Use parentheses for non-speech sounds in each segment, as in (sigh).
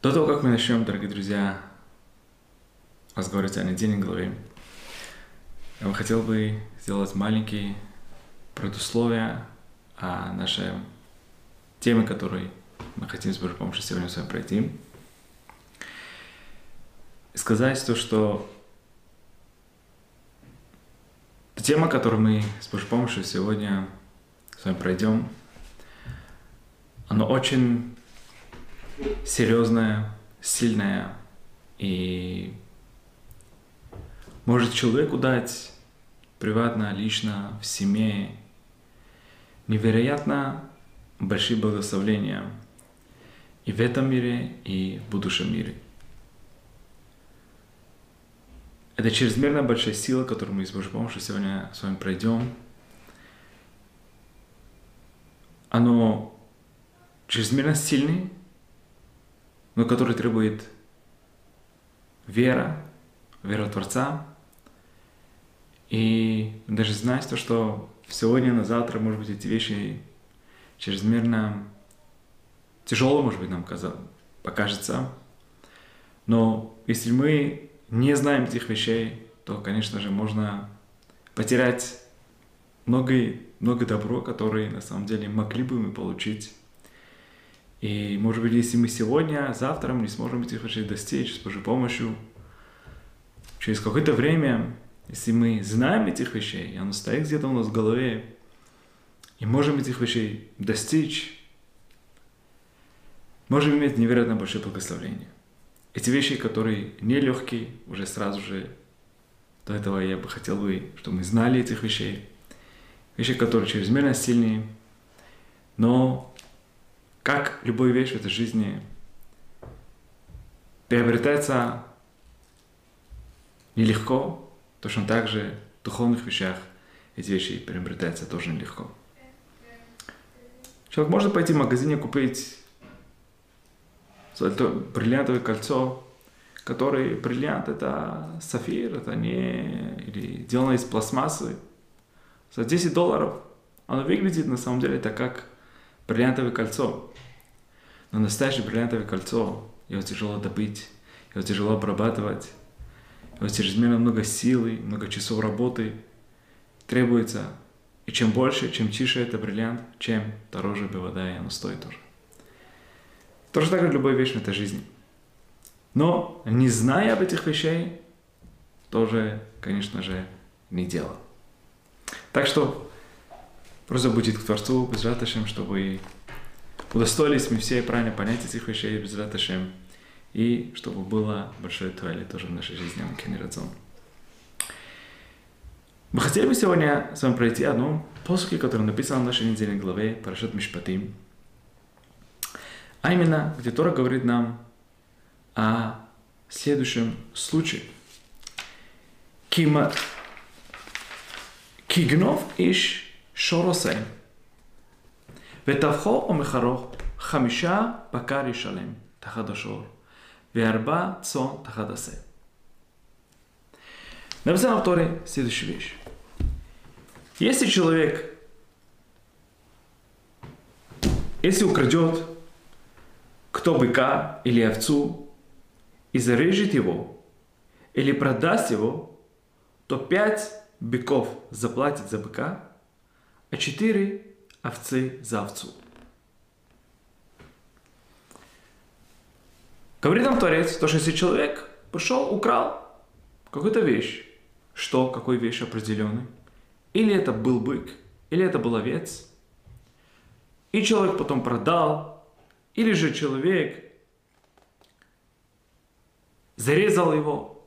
До того, как мы начнем, дорогие друзья, разговаривать о недельной главе, я бы хотел бы сделать маленькие предусловия о нашей теме, которой мы хотим с Божьей помощью сегодня с вами пройти. И сказать то, что тема, которую мы с Божьей помощью сегодня с вами пройдем, она очень серьезная, сильная и может человеку дать приватно, лично, в семье невероятно большие благословения и в этом мире, и в будущем мире. Это чрезмерно большая сила, которую мы с Божьей помощью сегодня с вами пройдем. Оно чрезмерно сильный, но который требует вера, вера Творца. И даже знать то, что сегодня на завтра, может быть, эти вещи чрезмерно тяжело, может быть, нам покажется. Но если мы не знаем этих вещей, то, конечно же, можно потерять много, много добро, которые на самом деле могли бы мы получить и, может быть, если мы сегодня, завтра мы не сможем этих вещей достичь с Божьей помощью, через какое-то время, если мы знаем этих вещей, и оно стоит где-то у нас в голове, и можем этих вещей достичь, можем иметь невероятно большое благословение. Эти вещи, которые нелегкие, уже сразу же до этого я бы хотел бы, чтобы мы знали этих вещей. Вещи, которые чрезмерно сильные, но как любая вещь в этой жизни приобретается нелегко, точно так же в духовных вещах эти вещи приобретаются тоже нелегко. Человек может пойти в магазине купить бриллиантовое кольцо, который бриллиант это сафир, это не или сделано из пластмассы. За 10 долларов оно выглядит на самом деле это как бриллиантовое кольцо. Но настоящее бриллиантовое кольцо, его тяжело добыть, его тяжело обрабатывать, его чрезмерно много силы, много часов работы требуется. И чем больше, чем тише это бриллиант, чем дороже вода, и оно стоит тоже. Тоже так же любая вещь в этой жизни. Но не зная об этих вещах, тоже, конечно же, не дело. Так что просто будет к Творцу, без чтобы удостоились мы все правильно понять этих вещей без раташем, и чтобы было большое туале тоже в нашей жизни, Амкенерадзон. Мы хотели бы сегодня с вами пройти одну посылку, которую написал в нашей недельной главе Парашат Мишпатим. А именно, где Тора говорит нам о следующем случае. Кима... Кигнов иш шоросей. וטבחו ומחרו חמישה בקר ישלם תחת השור, וארבע צאן תחת השה. Написано в Торе следующую вещь. Если человек, если украдет кто быка или овцу и зарежет его, или продаст его, то пять быков заплатит за быка, а четыре овцы за овцу. Говорит нам Творец, то, что если человек пришел, украл какую-то вещь, что, какой вещь определенный, или это был бык, или это был овец, и человек потом продал, или же человек зарезал его,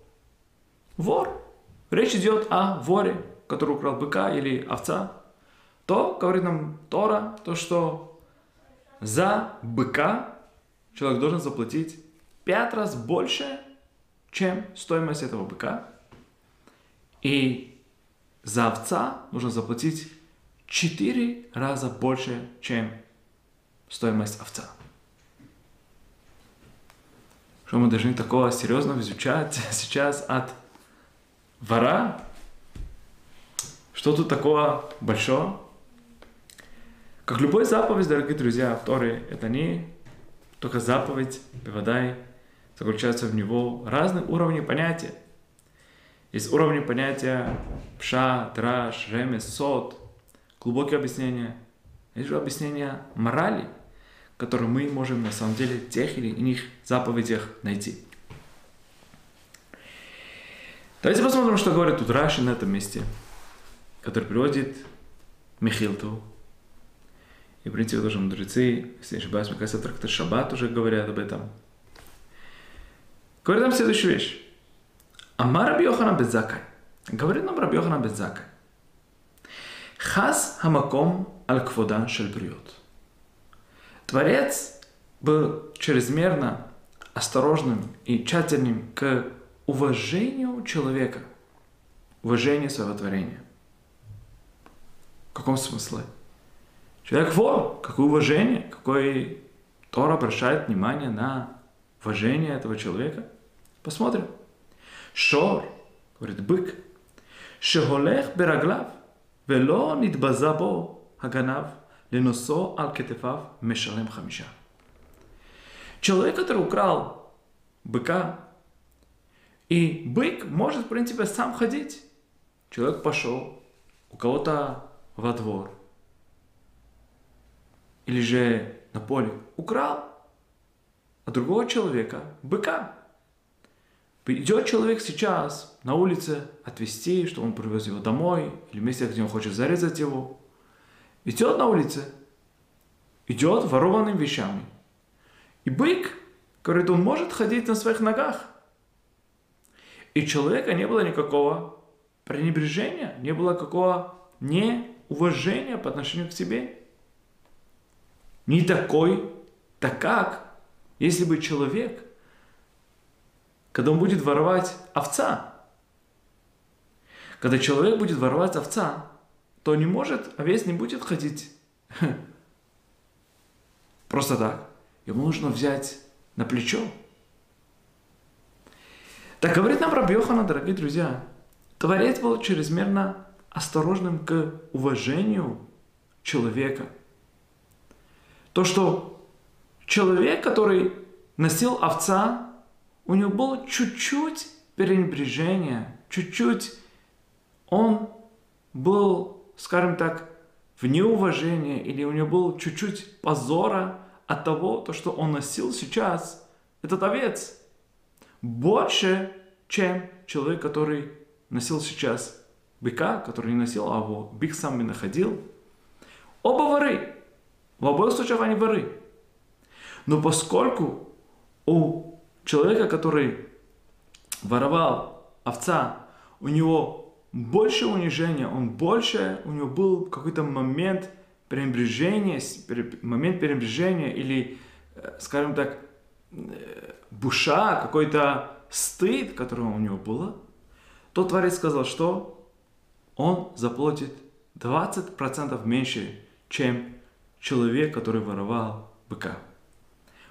вор. Речь идет о воре, который украл быка или овца то, говорит нам Тора, то, что за быка человек должен заплатить пять раз больше, чем стоимость этого быка. И за овца нужно заплатить четыре раза больше, чем стоимость овца. Что мы должны такого серьезно изучать (laughs) сейчас от вора? Что тут такого большого? Как любой заповедь, дорогие друзья, в Торе, это не Только заповедь Бевадай заключается в него разные уровни понятия. Есть уровни понятия пша, драш, ремес, сот, глубокие объяснения. Есть же объяснения морали, которые мы можем на самом деле в тех или иных заповедях найти. Давайте посмотрим, что говорит тут Раши на этом месте, который приводит Михилту. И, в принципе, тоже мудрецы, если не ошибаюсь, мне кажется, трактор Шаббат уже говорят об этом. Говорит нам следующую вещь. Амар Раби Йоханан Безакай. Говорит нам Раби Йоханан Безакай. Хас хамаком аль кводан шель Творец был чрезмерно осторожным и тщательным к уважению человека, уважению своего творения. В каком смысле? Человек вор, какое уважение, какой Тора обращает внимание на уважение этого человека. Посмотрим. Шор, говорит бык, шеголех бераглав, вело нитбазабо аганав леносо алкетефав мешалем хамиша. Человек, который украл быка, и бык может, в принципе, сам ходить. Человек пошел у кого-то во двор – или же на поле, украл от другого человека быка. Идет человек сейчас на улице отвезти, что он привез его домой, или место, где он хочет зарезать его. Идет на улице, идет ворованными вещами. И бык, говорит, он может ходить на своих ногах. И человека не было никакого пренебрежения, не было какого неуважения по отношению к себе. Не такой, так как, если бы человек, когда он будет воровать овца, когда человек будет воровать овца, то не может, овец не будет ходить (laughs) просто так. Ему нужно взять на плечо. Так говорит нам Раби Йохана, дорогие друзья, Творец был чрезмерно осторожным к уважению человека. То, что человек, который носил овца, у него было чуть-чуть пренебрежение, чуть-чуть он был скажем так, в неуважение или у него был чуть-чуть позора от того, то, что он носил сейчас, этот овец, больше, чем человек, который носил сейчас быка, который не носил, а его бык сам не находил. Оба воры. В обоих случаях они воры. Но поскольку у человека, который воровал овца, у него больше унижения, он больше, у него был какой-то момент пренебрежения, момент пренебрежения или, скажем так, буша, какой-то стыд, который у него было, то Творец сказал, что он заплатит 20% меньше, чем человек, который воровал быка.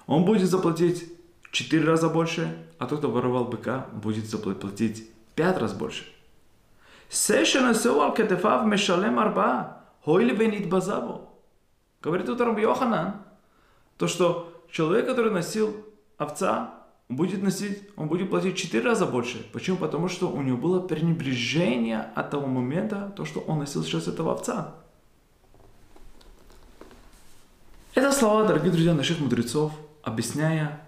Он будет заплатить в 4 раза больше, а тот, кто воровал быка, будет заплатить 5 раз больше. Говорит утром Раби Йоханан, то, что человек, который носил овца, он будет носить, он будет платить 4 раза больше. Почему? Потому что у него было пренебрежение от того момента, то, что он носил сейчас этого овца. Это слова, дорогие друзья, наших мудрецов, объясняя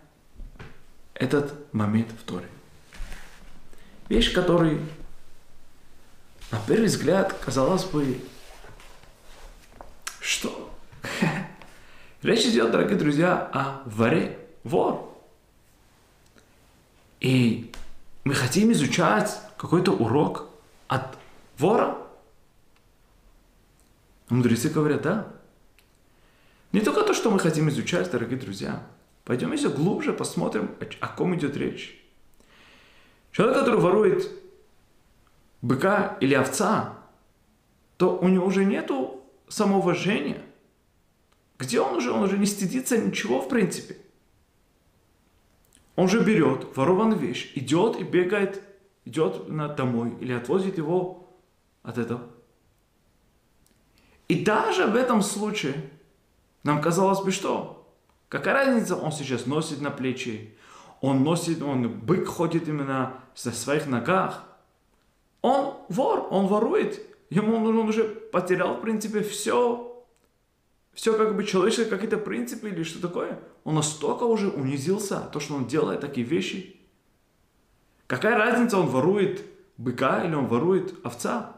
этот момент в Торе. Вещь, который на первый взгляд, казалось бы, что? (laughs) Речь идет, дорогие друзья, о воре, вор. И мы хотим изучать какой-то урок от вора. Мудрецы говорят, да. Не только то, что мы хотим изучать, дорогие друзья. Пойдем еще глубже посмотрим, о ком идет речь. Человек, который ворует быка или овца, то у него уже нету самоуважения. Где он уже? Он уже не стыдится ничего в принципе. Он же берет ворованную вещь, идет и бегает, идет на домой или отвозит его от этого. И даже в этом случае нам казалось бы, что Какая разница, он сейчас носит на плечи, он носит, он бык ходит именно на своих ногах. Он вор, он ворует. Ему он, он уже потерял, в принципе, все. Все как бы человеческие какие-то принципы или что такое. Он настолько уже унизился, то, что он делает такие вещи. Какая разница, он ворует быка или он ворует овца?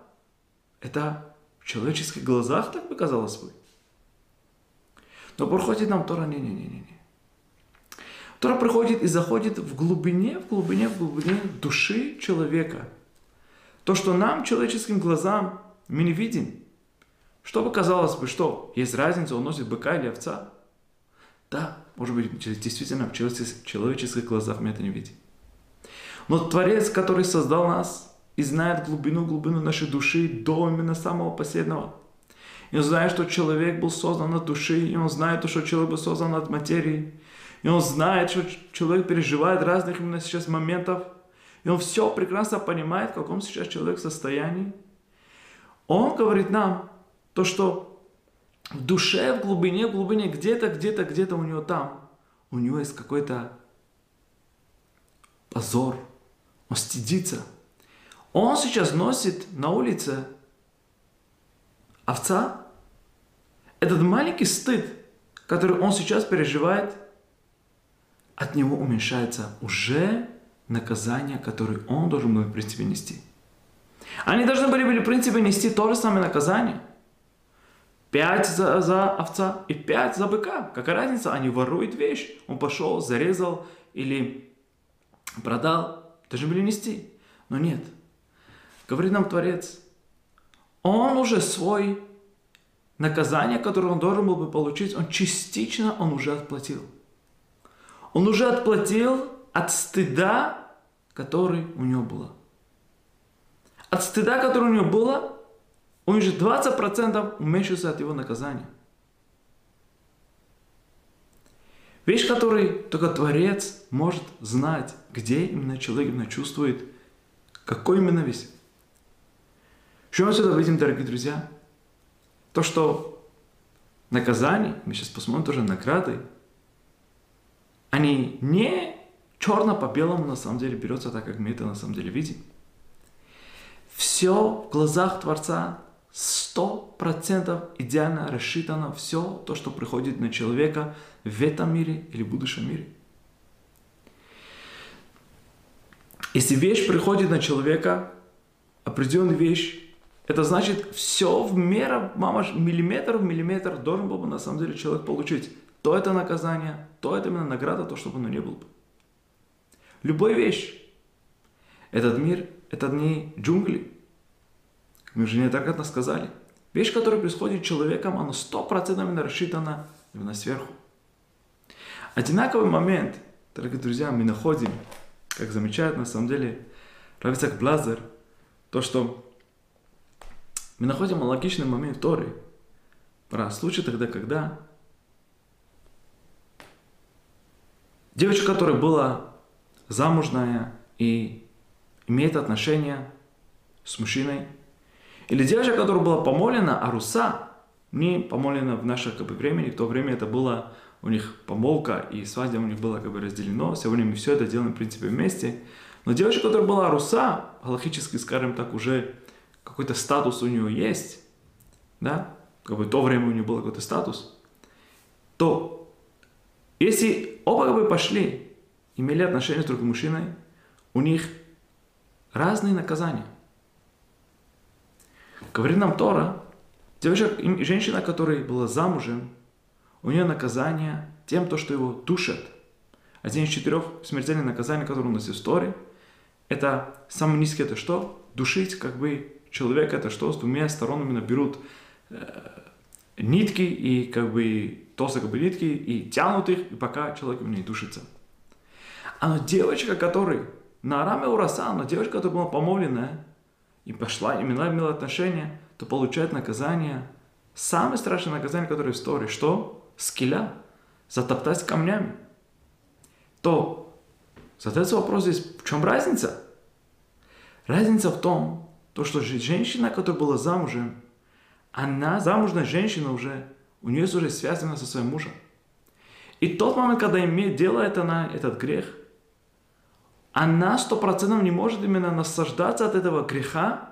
Это в человеческих глазах так показалось бы. Но приходит нам Тора, не-не-не-не. Тора приходит и заходит в глубине, в глубине, в глубине души человека. То, что нам, человеческим глазам, мы не видим. Что бы казалось бы, что есть разница, он носит быка или овца? Да, может быть, действительно в человеческих глазах мы это не видим. Но Творец, который создал нас и знает глубину, глубину нашей души до именно самого последнего – и он знает, что человек был создан от души, и он знает, что человек был создан от материи. И он знает, что человек переживает разных именно сейчас моментов. И он все прекрасно понимает, в каком сейчас человек состоянии. Он говорит нам то, что в душе, в глубине, в глубине, где-то, где-то, где-то у него там, у него есть какой-то позор. Он стыдится. Он сейчас носит на улице овца, этот маленький стыд, который он сейчас переживает, от него уменьшается уже наказание, которое он должен был, в принципе, нести. Они должны были, были в принципе, нести то же самое наказание. Пять за, за овца и пять за быка. Какая разница? Они воруют вещь. Он пошел, зарезал или продал. Должны были нести. Но нет. Говорит нам Творец, он уже свой наказание, которое он должен был бы получить, он частично он уже отплатил. Он уже отплатил от стыда, который у него было. От стыда, который у него было, он уже 20% уменьшился от его наказания. Вещь, которую только Творец может знать, где именно человек именно чувствует, какой именно весь что мы отсюда видим, дорогие друзья? То, что наказание, мы сейчас посмотрим тоже награды, они не черно по белому на самом деле берется так, как мы это на самом деле видим. Все в глазах Творца сто процентов идеально рассчитано все то, что приходит на человека в этом мире или в будущем мире. Если вещь приходит на человека, определенная вещь, это значит, все в меру, мама, миллиметр в миллиметр должен был бы на самом деле человек получить. То это наказание, то это именно награда, то, чтобы оно не было бы. Любая вещь. Этот мир, это не джунгли. Мы уже не так это сказали. Вещь, которая происходит человеком, она стопроцентно рассчитана именно сверху. Одинаковый момент, дорогие друзья, мы находим, как замечает на самом деле Равицак Блазер, то, что мы находим логичный момент Торы про случай тогда, когда девочка, которая была замужная и имеет отношения с мужчиной, или девочка, которая была помолена, а руса не помолена в наше как бы, времени, в то время это было у них помолка, и свадьба у них была как бы разделено. Сегодня мы все это делаем, в принципе, вместе. Но девочка, которая была руса, галактически, скажем так, уже какой-то статус у него есть, да, как бы то время у него был какой-то статус, то если оба как бы пошли, имели отношения с другим мужчиной, у них разные наказания. Говорит нам Тора, девочка, женщина, которая была замужем, у нее наказание тем, то, что его душат. Один из четырех смертельных наказаний, которые у нас в истории, это самый низкий, это что? Душить как бы человек это что? С двумя сторонами наберут э, нитки и как бы толстые как бы нитки и тянут их, и пока человек не душится. А но девочка, которая на Араме Ураса, но девочка, которая была помолвленная и пошла, имела, имела отношения, то получает наказание, самое страшное наказание, которое в истории, что? Скиля, затоптать камнями. То задается вопрос здесь, в чем разница? Разница в том, то, что женщина, которая была замужем, она, замужная женщина уже, у нее уже связана со своим мужем. И тот момент, когда имеет, делает она этот грех, она сто процентов не может именно наслаждаться от этого греха,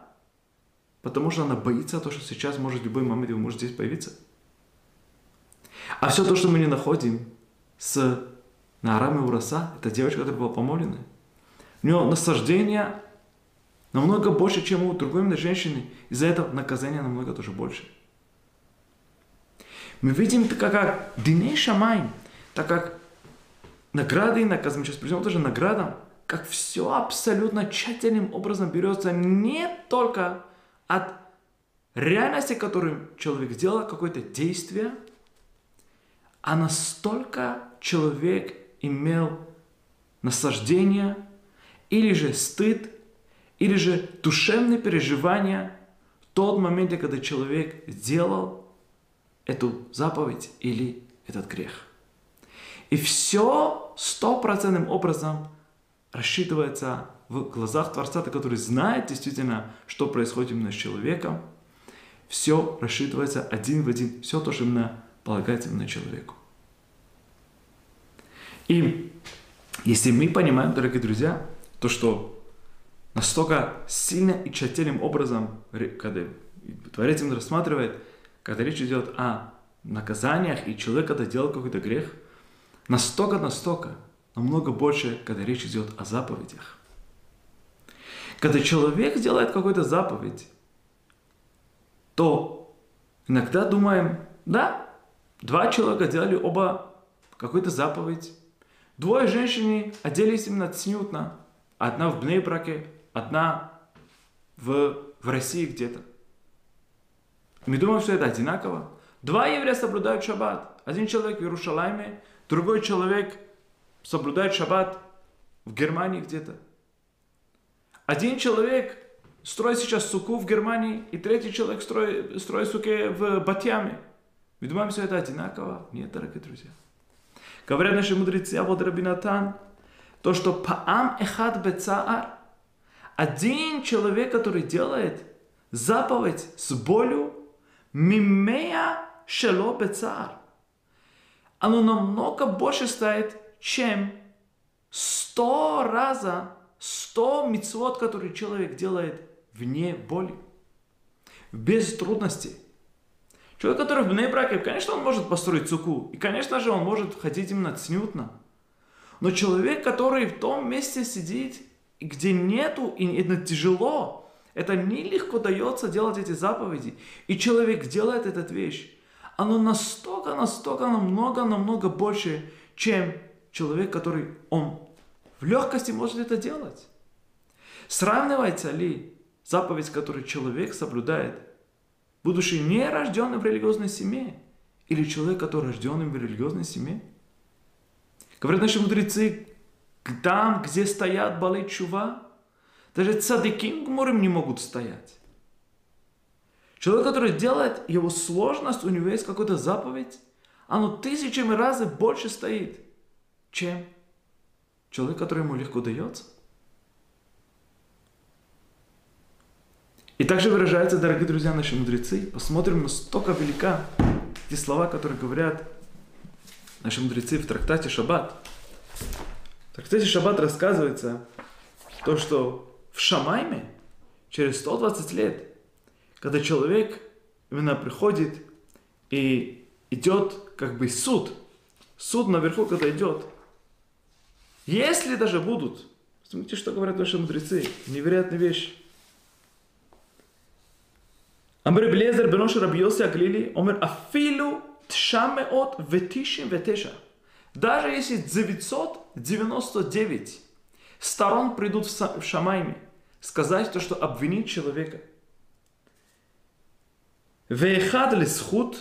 потому что она боится того, что сейчас может в любой момент его может здесь появиться. А все то, что мы не находим с Наарам и Ураса, это девочка, которая была помолена. У нее наслаждение намного больше, чем у другой женщины. Из-за этого наказание намного тоже больше. Мы видим, так как Диней Шамай, так как награды и наказы, мы сейчас придем тоже наградам, как все абсолютно тщательным образом берется не только от реальности, которую человек сделал, какое-то действие, а настолько человек имел наслаждение, или же стыд, или же душевные переживания в тот момент, когда человек сделал эту заповедь или этот грех. И все стопроцентным образом рассчитывается в глазах Творца, который знает действительно, что происходит именно с человеком. Все рассчитывается один в один, все то, что именно полагается именно человеку. И если мы понимаем, дорогие друзья, то, что настолько сильно и тщательным образом, когда Творец именно рассматривает, когда речь идет о наказаниях, и человек, когда делал какой-то грех, настолько-настолько, намного больше, когда речь идет о заповедях. Когда человек делает какую-то заповедь, то иногда думаем, да, два человека делали оба какую-то заповедь, Двое женщин оделись именно цнютно. Одна в Бнейбраке, одна в, в России где-то. Мы думаем, что это одинаково. Два еврея соблюдают шаббат. Один человек в Иерушалайме, другой человек соблюдает шаббат в Германии где-то. Один человек строит сейчас суку в Германии, и третий человек строит, строит суки в Батьяме. Мы думаем, что это одинаково? Нет, дорогие друзья. Говорят наши мудрецы, а вот Рабинатан, то, что паам эхад бецаар, один человек, который делает заповедь с болью, мимея шело бецаар, оно намного больше стоит, чем сто раза, сто мицвод, который человек делает вне боли, без трудностей. Человек, который в браке, конечно, он может построить цуку. И, конечно же, он может ходить именно цнютно. Но человек, который в том месте сидит, где нету, и это тяжело, это нелегко дается делать эти заповеди. И человек делает эту вещь. Оно настолько, настолько, намного, намного больше, чем человек, который он в легкости может это делать. Сравнивается ли заповедь, которую человек соблюдает будучи не рожденным в религиозной семье, или человек, который рожденным в религиозной семье. Говорят наши мудрецы, там, где стоят балы чува, даже цадыким гмурим не могут стоять. Человек, который делает его сложность, у него есть какая-то заповедь, оно тысячами раз больше стоит, чем человек, который ему легко дается. И также выражаются, дорогие друзья, наши мудрецы. Посмотрим, настолько велика эти слова, которые говорят наши мудрецы в трактате Шаббат. В трактате Шаббат рассказывается то, что в Шамайме через 120 лет, когда человек именно приходит и идет как бы суд, суд наверху, когда идет, если даже будут, смотрите, что говорят наши мудрецы, невероятная вещь, אמר רבי אליעזר בנו של רבי יוסי הגלילי, אומר אפילו 999, даже если 999 сторон придут в Шамайме, сказать то, что обвинить человека. Вехад лисхут,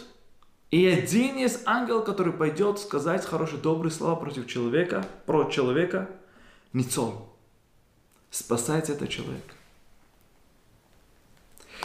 и один из ангел, который пойдет сказать хорошие, добрые слова против человека, про человека, Ницол. Спасайте этот человек.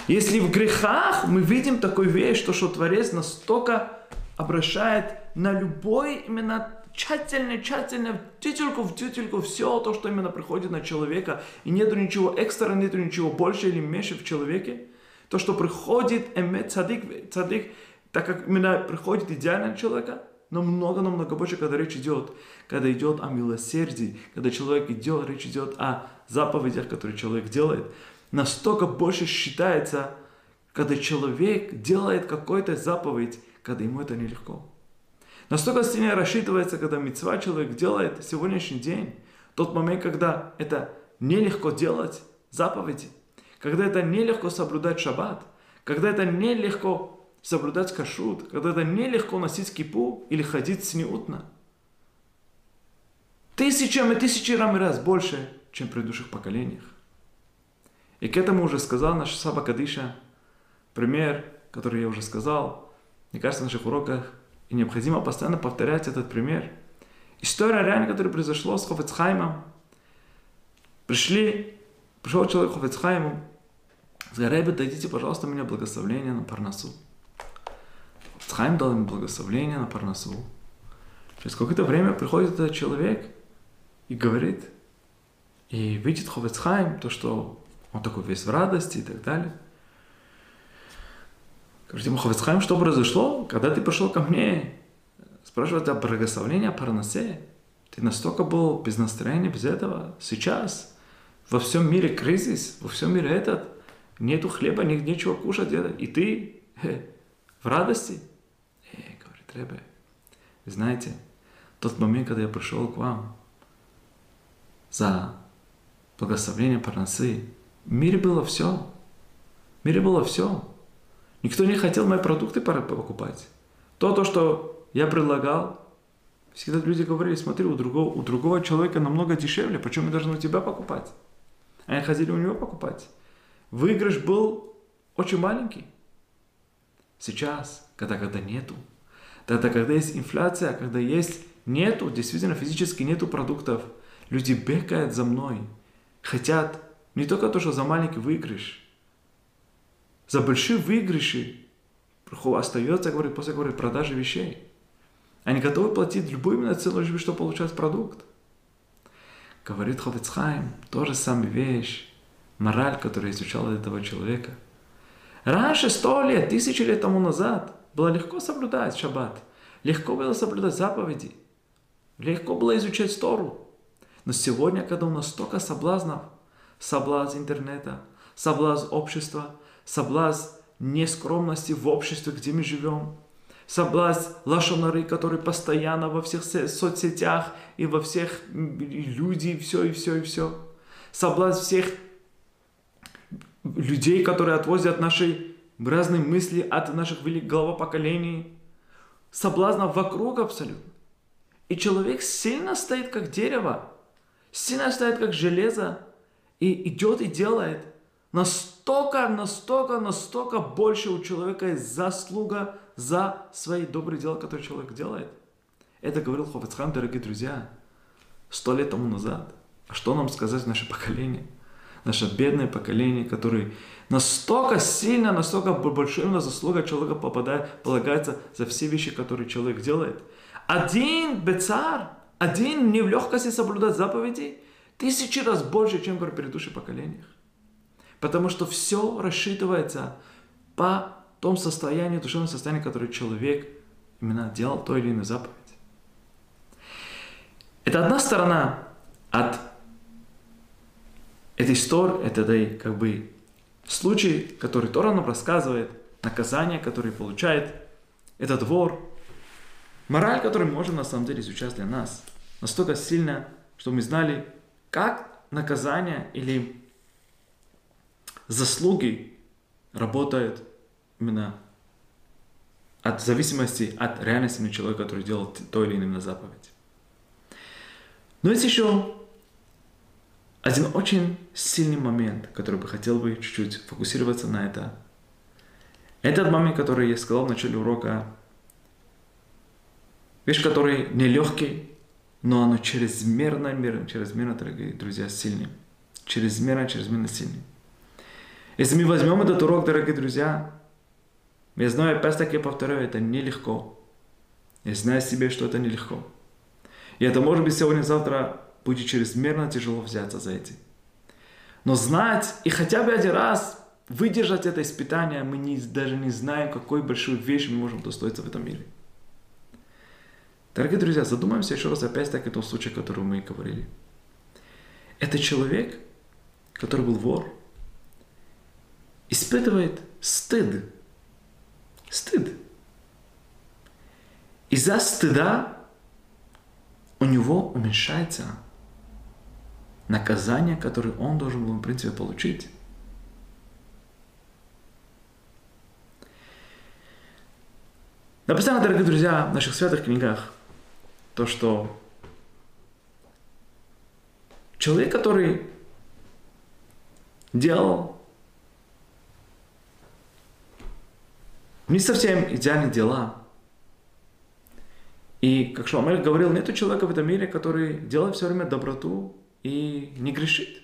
Если в грехах мы видим такую вещь, что, что Творец настолько обращает на любой именно тщательно, тщательно, тютельку, в тютельку, все то, что именно приходит на человека, и нету ничего экстра, нету ничего больше или меньше в человеке, то, что приходит эмет цадик, цадик, так как именно приходит идеально человека, намного-намного больше, когда речь идет, когда идет о милосердии, когда человек идет, речь идет о заповедях, которые человек делает. Настолько больше считается, когда человек делает какую-то заповедь, когда ему это нелегко. Настолько сильнее рассчитывается, когда мецва человек делает сегодняшний день, тот момент, когда это нелегко делать заповеди, когда это нелегко соблюдать шаббат, когда это нелегко соблюдать кашут, когда это нелегко носить кипу или ходить снеутно. Тысячами, тысячами раз больше, чем в предыдущих поколениях. И к этому уже сказал наш Саба Кадиша, пример, который я уже сказал, мне кажется, в наших уроках, и необходимо постоянно повторять этот пример. История реально, которая произошла с Хофецхаймом. Пришли, пришел человек к Хофецхайму, сказал, Рэбе, дайте, пожалуйста, мне благословение на Парнасу. Хофецхайм дал ему благословение на Парнасу. Через какое-то время приходит этот человек и говорит, и видит Хофецхайм, то, что он такой весь в радости и так далее – Говорит ему, Хавицхайм, что произошло, когда ты пришел ко мне спрашивать о благословении, о парносе? Ты настолько был без настроения, без этого. Сейчас во всем мире кризис, во всем мире этот, нету хлеба, нет нечего кушать, это, и ты э, в радости. Э, говорит Ребе, знаете, тот момент, когда я пришел к вам за благословение парносы, в мире было все. В мире было все. Никто не хотел мои продукты покупать. То, то, что я предлагал, всегда люди говорили, смотри, у другого, у другого человека намного дешевле, почему я должен у тебя покупать? Они хотели у него покупать. Выигрыш был очень маленький. Сейчас, когда, когда нету, тогда, когда есть инфляция, когда есть нету, действительно физически нету продуктов, люди бегают за мной, хотят не только то, что за маленький выигрыш, за большие выигрыши остается, говорит, после говорит, продажи вещей. Они готовы платить любую именно цену, лишь бы что получать продукт. Говорит Ховецхайм, то же самая вещь, мораль, которую изучал этого человека. Раньше, сто лет, тысячи лет тому назад, было легко соблюдать шаббат, легко было соблюдать заповеди, легко было изучать Тору. Но сегодня, когда у нас столько соблазнов, соблазн интернета, соблазн общества, соблазн нескромности в обществе, где мы живем, соблазн лошонары, который постоянно во всех соцсетях и во всех люди, и все, и все, и все. Соблазн всех людей, которые отвозят наши разные мысли от наших великих головопоколений. Соблазна вокруг абсолютно. И человек сильно стоит как дерево, сильно стоит как железо, и идет и делает – Настолько, настолько, настолько больше у человека есть заслуга за свои добрые дела, которые человек делает. Это говорил Хофицхан, дорогие друзья, сто лет тому назад. А что нам сказать наше поколение? Наше бедное поколение, которое настолько сильно, настолько большая заслуга человека попадает, полагается за все вещи, которые человек делает. Один бецар, один не в легкости соблюдать заповеди, тысячи раз больше, чем в предыдущих поколениях. Потому что все рассчитывается по том состоянию, душевном состоянии, которое человек именно делал то или иную заповедь. Это одна сторона от этой истории, это как бы случай, который Тора нам рассказывает, наказание, которое получает этот вор, мораль, которую можем на самом деле изучать для нас, настолько сильно, что мы знали, как наказание или заслуги работают именно от зависимости от реальности человека, который делал то или иное заповедь. Но есть еще один очень сильный момент, который бы хотел бы чуть-чуть фокусироваться на это. Этот момент, который я сказал в начале урока, вещь, который нелегкий, но оно чрезмерно, чрезмерно, дорогие друзья, сильный. Чрезмерно, чрезмерно сильный. Если мы возьмем этот урок, дорогие друзья, я знаю, опять таки повторяю, это нелегко. Я знаю себе, что это нелегко. И это может быть сегодня-завтра будет чрезмерно тяжело взяться за эти. Но знать и хотя бы один раз выдержать это испытание, мы не, даже не знаем, какой большой вещь мы можем достоиться в этом мире. Дорогие друзья, задумаемся еще раз опять так о том случае, о котором мы говорили. Это человек, который был вор, испытывает стыд. Стыд. Из-за стыда у него уменьшается наказание, которое он должен был, в принципе, получить. Написано, дорогие друзья, в наших святых книгах, то, что человек, который делал не совсем идеальные дела, и, как Шламель говорил, нет человека в этом мире, который делает все время доброту и не грешит.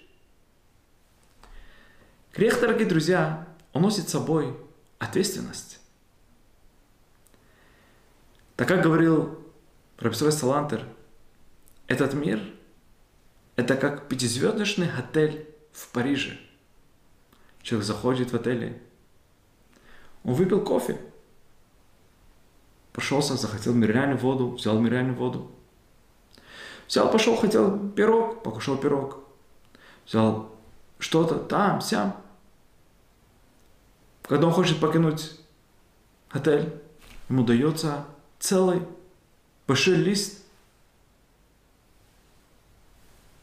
Грех, дорогие друзья, он носит с собой ответственность. Так как говорил Рабсой Салантер, этот мир – это как пятизвездочный отель в Париже. Человек заходит в отель, он выпил кофе, пошелся, захотел минеральную воду, взял минеральную воду. Взял, пошел, хотел пирог, покушал пирог. Взял что-то там, сям. Когда он хочет покинуть отель, ему дается целый большой лист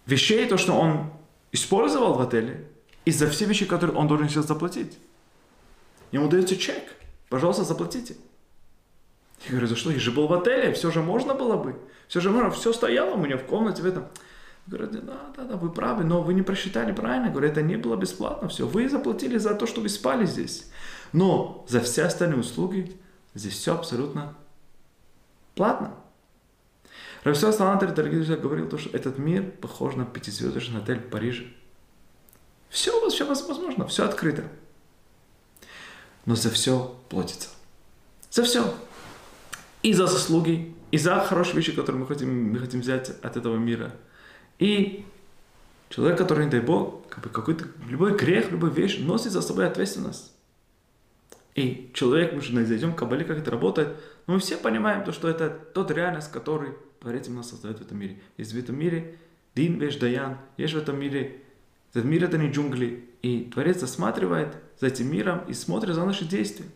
вещей, то, что он использовал в отеле, и за все вещи, которые он должен сейчас заплатить. Ему дается чек. Пожалуйста, заплатите. Я говорю, за что? Я же был в отеле, все же можно было бы. Все же можно, все стояло у меня в комнате в этом. Говорят, да, да, да, вы правы, но вы не просчитали правильно. Говорю, это не было бесплатно все. Вы заплатили за то, что вы спали здесь. Но за все остальные услуги здесь все абсолютно платно. Равсел Салантер, дорогие друзья, говорил, то, что этот мир похож на пятизвездочный отель в Париже. Все у вас, все возможно, все открыто. Но за все платится. За все. И за заслуги, и за хорошие вещи, которые мы хотим, мы хотим взять от этого мира. И человек, который, не дай Бог, как бы какой-то, любой грех, любая вещь носит за собой ответственность. И человек, мы же зайдем в Кабале, как это работает, но мы все понимаем, то, что это тот реальность, который Творец нас создает в этом мире. Есть в этом мире Дин Веш Даян, есть в этом мире, этот мир это не джунгли. И Творец осматривает за этим миром и смотрит за наши действия.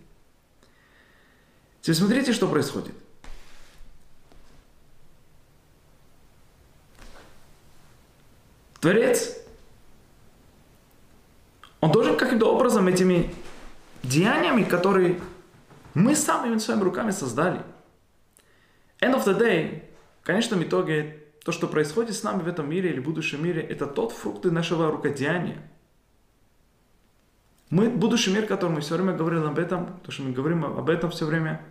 Теперь смотрите, что происходит. Творец, он должен каким-то образом этими деяниями, которые мы сами своими руками создали. End of the day, в конечном итоге, то, что происходит с нами в этом мире или в будущем мире, это тот фрукты нашего рукодеяния. Мы, будущий мир, который мы все время говорим об этом, то, что мы говорим об этом все время,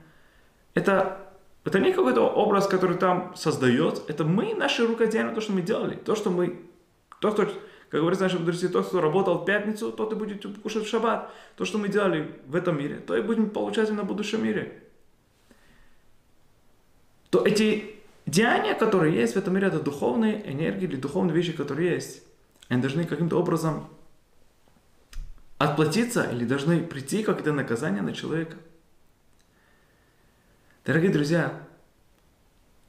это, это не какой-то образ, который там создает, это мы, наши рукодеяния, то, что мы делали, то, что мы, то, что как говорится наши мудрецы, тот, кто работал в пятницу, тот и будет кушать в шаббат. То, что мы делали в этом мире, то и будем получать на будущем мире. То эти деяния, которые есть в этом мире, это духовные энергии или духовные вещи, которые есть. Они должны каким-то образом отплатиться или должны прийти как это наказание на человека. Дорогие друзья,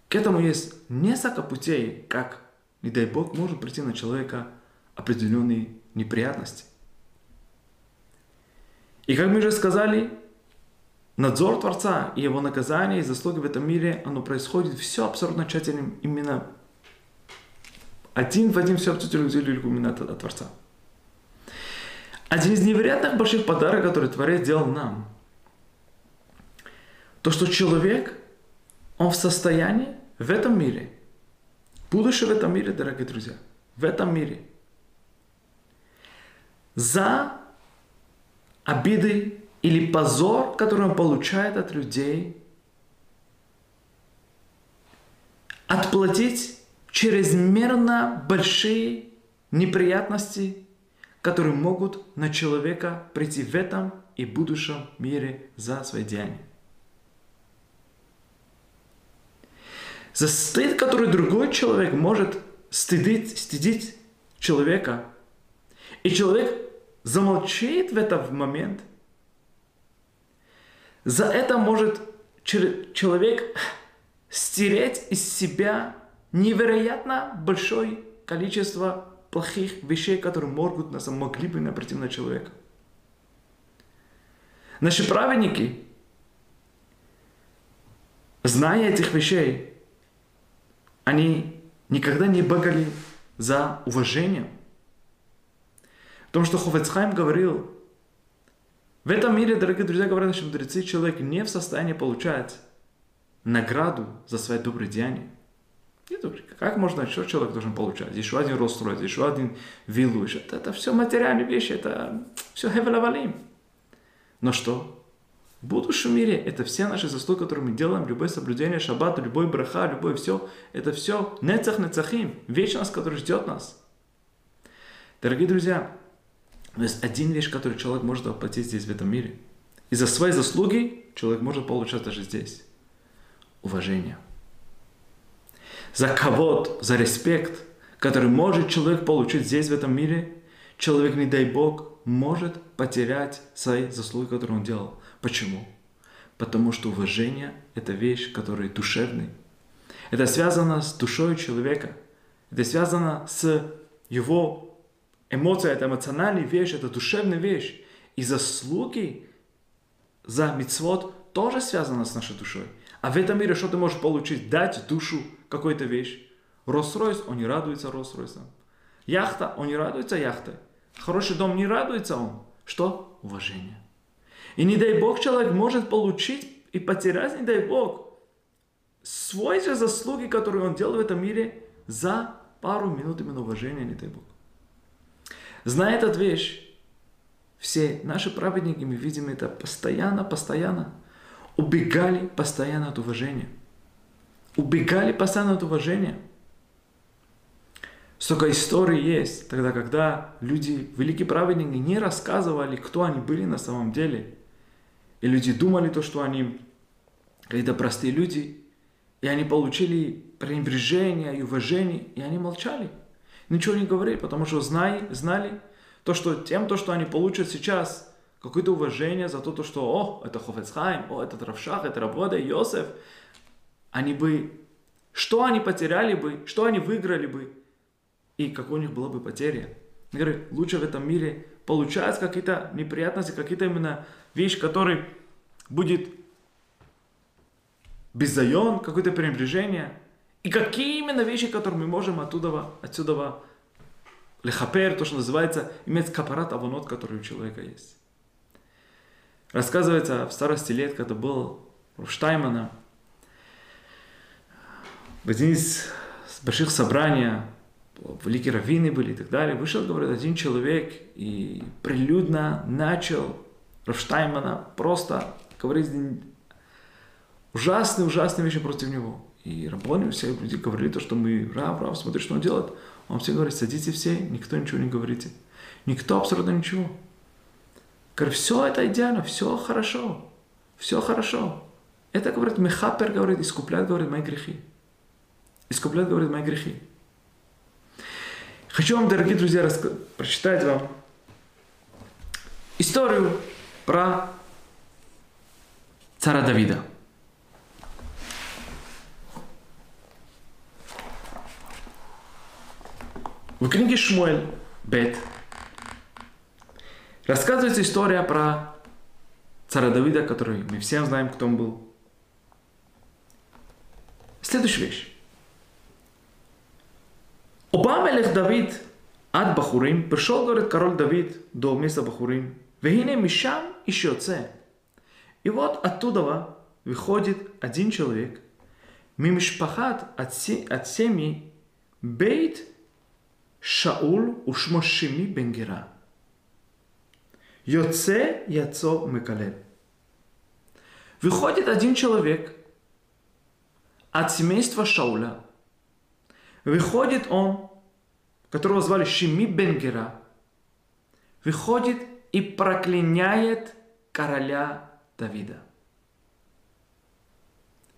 к этому есть несколько путей, как, не дай Бог, может прийти на человека определенные неприятности. И как мы уже сказали, надзор Творца и его наказание и заслуги в этом мире, оно происходит все абсолютно тщательным, именно один в один все абсолютно от, Творца. Один из невероятных больших подарков, который Творец делал нам, то, что человек, он в состоянии в этом мире, будучи в этом мире, дорогие друзья, в этом мире – за обиды или позор, который он получает от людей, отплатить чрезмерно большие неприятности, которые могут на человека прийти в этом и будущем мире за свои деяния. За стыд, который другой человек может стыдить, стыдить человека. И человек замолчит в этот момент, за это может человек стереть из себя невероятно большое количество плохих вещей, которые могут могли бы обратить на человека. Наши праведники, зная этих вещей, они никогда не бегали за уважением. Потому что Хофецхайм говорил, в этом мире, дорогие друзья, говорят наши мудрецы, человек не в состоянии получать награду за свои добрые деяния. Нет, как можно, что человек должен получать? Еще один Роллс-Ройс, еще один виллу, это, это все материальные вещи, это все хевелавалим. Но что? В будущем мире это все наши заслуги, которые мы делаем, любое соблюдение шаббата, любой браха, любое все, это все нецах нецахим, вечность, которая ждет нас. Дорогие друзья, есть один вещь, которую человек может оплатить здесь, в этом мире. И за свои заслуги человек может получать даже здесь. Уважение. За кого за респект, который может человек получить здесь, в этом мире, человек, не дай Бог, может потерять свои заслуги, которые он делал. Почему? Потому что уважение – это вещь, которая душевная. Это связано с душой человека. Это связано с его эмоцией, это эмоциональная вещь, это душевная вещь. И заслуги за мицвод тоже связаны с нашей душой. А в этом мире что ты можешь получить? Дать душу какой-то вещь. Росройс, он не радуется Росройсом. Яхта, он не радуется яхтой. Хороший дом не радуется он. Что? Уважение. И не дай Бог человек может получить и потерять, не дай Бог, свой же заслуги, которые он делал в этом мире за пару минут именно уважения, не дай Бог. Зная эту вещь, все наши праведники, мы видим это постоянно, постоянно, убегали постоянно от уважения. Убегали постоянно от уважения. Столько историй есть, тогда, когда люди, великие праведники, не рассказывали, кто они были на самом деле. И люди думали то, что они какие-то простые люди, и они получили пренебрежение и уважение, и они молчали. Ничего не говорили, потому что знали, знали то, что тем, то, что они получат сейчас, какое-то уважение за то, то что, о, это Хофецхайм, о, это Равшах, это Рабода, Йосеф, они бы, что они потеряли бы, что они выиграли бы, и какой у них была бы потеря. Я говорю, лучше в этом мире получать какие-то неприятности, какие-то именно вещи, которые будет беззаен, какое-то пренебрежение. И какие именно вещи, которые мы можем оттуда, отсюда лехапер, то, что называется, иметь капарат аванот, который у человека есть. Рассказывается в старости лет, когда был Штаймана, в один из больших собраний великие раввины были и так далее, вышел, говорит, один человек и прилюдно начал Рафштаймана просто говорить ужасные, ужасные вещи против него. И Рабони все люди говорили то, что мы, Рав, Рав, смотри, что он делает. Он все говорит, садитесь все, никто ничего не говорите. Никто абсолютно ничего. Говорит, все это идеально, все хорошо, все хорошо. Это, говорит, Мехапер, говорит, искупляет, говорит, мои грехи. Искупляет, говорит, мои грехи. Хочу вам, дорогие друзья, раск... прочитать вам историю про царя Давида. В книге Шмуэль Бет рассказывается история про царя Давида, который мы все знаем, кто он был. Следующая вещь. Оба мелех Давид ад Бахурим, пришел, говорит, король Давид до места Бахурим. Вегине Мишам еще це. И вот оттуда выходит один человек, мимишпахат от, от семьи Бейт Шаул ушмо Шими Бенгера. Йоце Яцо Мекалев. Выходит один человек от семейства Шауля, Выходит он, которого звали Шими Бенгера, выходит и проклиняет короля Давида.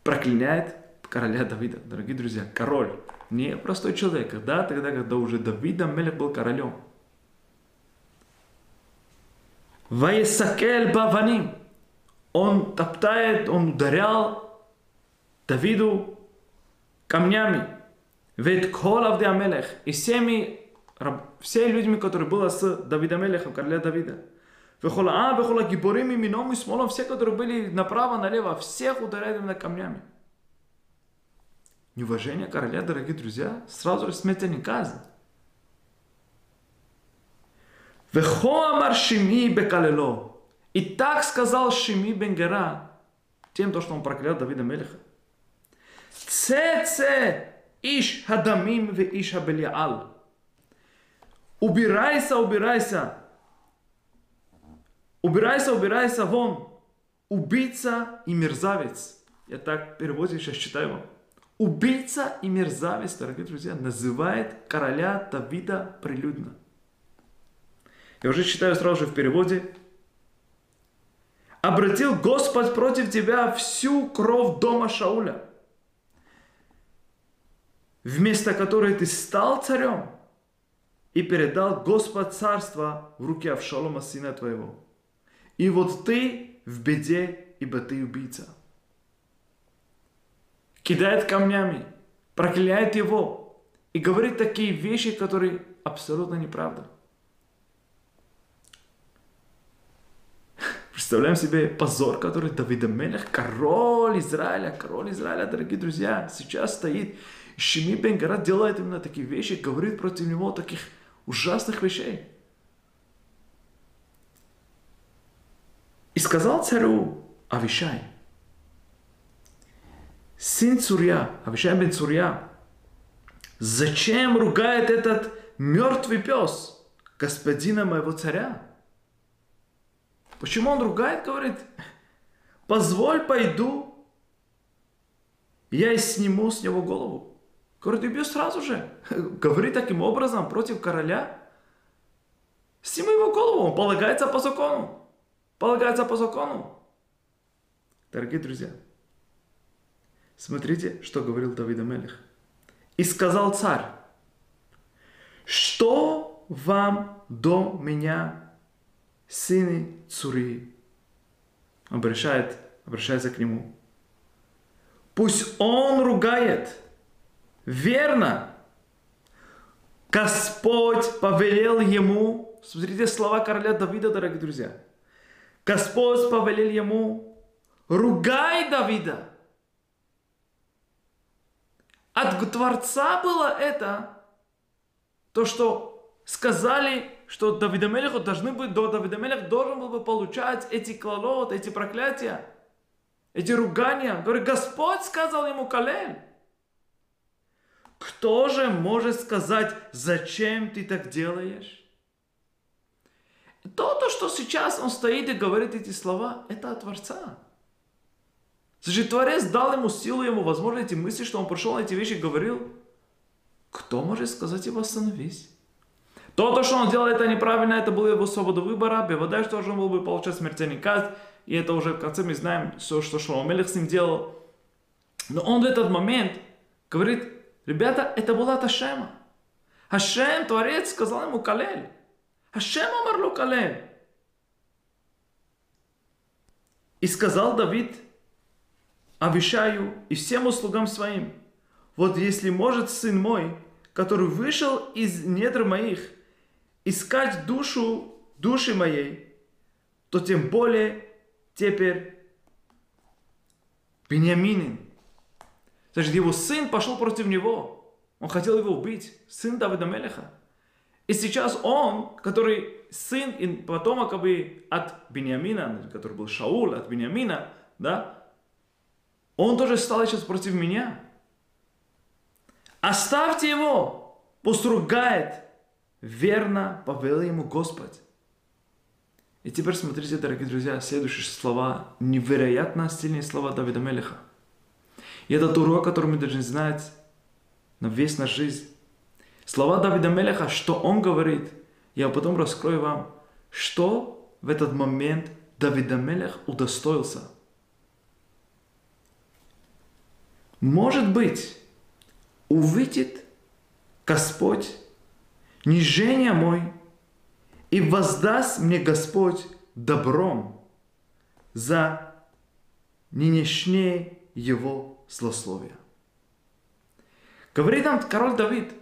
Проклиняет короля Давида. Дорогие друзья, король, не простой человек, да, тогда, когда уже Давида Мелех был королем. Ваесакель Баваним. Он топтает, он ударял Давиду камнями. Ведь колов де Амелех и всеми, все людьми, которые были с Давидом Мелехом, короля Давида. Вехола А, вехола гиборими, мином и смолом, все, которые были направо, налево, всех ударяют именно камнями. Неуважение короля, дорогие друзья, сразу же смертельный казнь. Вехо амар Шими бекалело. И так сказал Шими Бенгера, тем, то, что он проклял Давида Мелеха. Це иш хадамим ве иш хабелиал. Убирайся, убирайся. Убирайся, убирайся вон. Убийца и мерзавец. Я так переводе сейчас читаю вам. Убийца и мерзавец, дорогие друзья, называет короля Давида прилюдно. Я уже читаю сразу же в переводе. Обратил Господь против тебя всю кровь дома Шауля вместо которой ты стал царем и передал Господь царство в руки Авшалома, сына твоего. И вот ты в беде, ибо ты убийца. Кидает камнями, прокляет его и говорит такие вещи, которые абсолютно неправда. (laughs) Представляем себе позор, который Давид Мелех, король Израиля, король Израиля, дорогие друзья, сейчас стоит Шими бен Гара делает именно такие вещи, говорит против него таких ужасных вещей. И сказал царю Авишай, сын Цурья, Авишай бен Цурья, зачем ругает этот мертвый пес господина моего царя? Почему он ругает, говорит, позволь пойду, я и сниму с него голову. Говорит, убью сразу же. (laughs) Говорит таким образом против короля. Сними его голову, он полагается по закону. Полагается по закону. Дорогие друзья, смотрите, что говорил Давид Амелих. И сказал царь, что вам до меня, сыны Цури? Обращает, обращается к нему. Пусть он ругает – Верно. Господь повелел ему, смотрите слова короля Давида, дорогие друзья. Господь повелел ему, ругай Давида. От Творца было это, то, что сказали, что Давидамелеху должны быть, до Давидамелех должен был бы получать эти клалот, эти проклятия, эти ругания. Говорит, Господь сказал ему, Калель. Кто же может сказать, зачем ты так делаешь? То, то, что сейчас он стоит и говорит эти слова, это от Творца. Значит, Творец дал ему силу, ему возможно эти мысли, что он пришел на эти вещи говорил. Кто может сказать его остановись? То, то, что он делал, это неправильно, это было его свобода выбора, Беводай, что он был бы получать смертельный казнь, и это уже в конце мы знаем, все, что Шломелех с ним делал. Но он в этот момент говорит, Ребята, это была от Ашема. Ашем, Творец, сказал ему Калель. Ашем Амарлу Калель. И сказал Давид Авишаю и всем услугам своим, вот если может сын мой, который вышел из недр моих, искать душу души моей, то тем более теперь Бениаминин, Значит, его сын пошел против него. Он хотел его убить. Сын Давида Мелеха. И сейчас он, который сын и потомок как бы, от Бениамина, который был Шаул, от Бениамина, да, он тоже стал сейчас против меня. Оставьте его, пусть ругает. Верно повел ему Господь. И теперь смотрите, дорогие друзья, следующие слова, невероятно сильные слова Давида Мелеха. И этот урок, который мы должны знать на весь наш жизнь. Слова Давида Мелеха, что он говорит, я потом раскрою вам, что в этот момент Давида Мелех удостоился. Может быть, увидит Господь нижение мой и воздаст мне Господь добром за нынешнее его злословия. Говорит нам король Давид,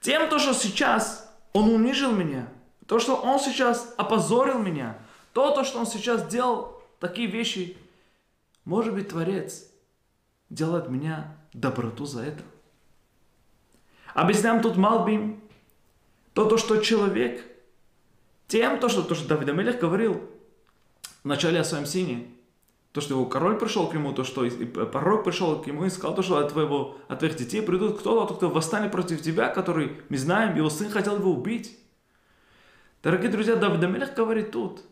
тем, то, что сейчас он унижил меня, то, что он сейчас опозорил меня, то, то, что он сейчас делал, такие вещи, может быть, Творец делает меня доброту за это. Объясняем тут Малбим, то, то, что человек, тем, то, что, то, что Давид Амелех говорил в начале о своем сине, то, что его король пришел к нему, то, что пророк пришел к нему и сказал, то, что от, твоего, от твоих детей придут кто-то, кто восстанет против тебя, который, мы знаем, его сын хотел его убить. Дорогие друзья, Давид Амелех говорит тут,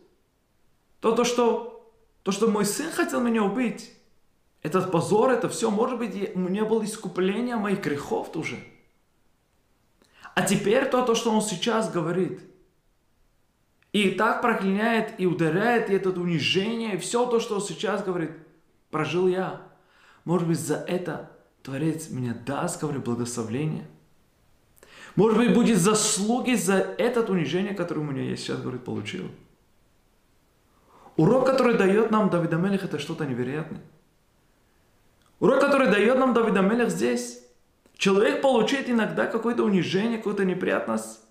то, то, что, то, что мой сын хотел меня убить, этот позор, это все, может быть, у меня было искупление моих грехов тоже. А теперь то, то, что он сейчас говорит. И так проклиняет и ударяет, и это унижение, и все то, что он сейчас говорит, прожил я. Может быть, за это Творец меня даст, говорю, благословление. Может быть, будет заслуги за это унижение, которое у меня я сейчас, говорит, получил. Урок, который дает нам Давид Амелех, это что-то невероятное. Урок, который дает нам Давид Амелех здесь, Человек получает иногда какое-то унижение, какую-то неприятность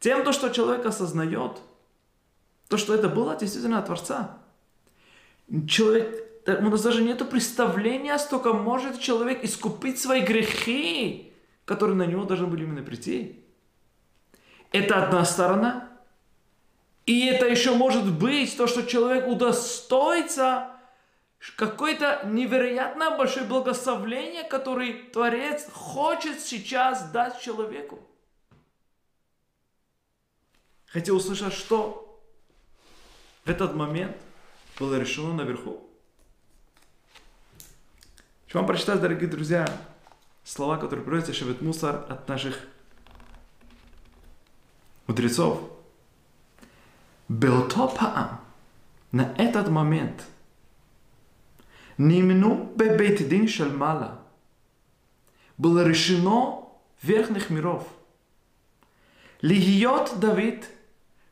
тем, то, что человек осознает, то, что это было действительно от Творца. Человек, у нас даже нет представления, столько может человек искупить свои грехи, которые на него должны были именно прийти. Это одна сторона. И это еще может быть то, что человек удостоится какое-то невероятно большое благословение, которое Творец хочет сейчас дать человеку. Хотел услышать, что в этот момент было решено наверху. Хочу вам прочитать, дорогие друзья, слова, которые приводятся Шевет Мусар от наших мудрецов. Белтопаам на этот момент – נמנו בבית דין של מעלה. было решено верхних миров. Льет Давид,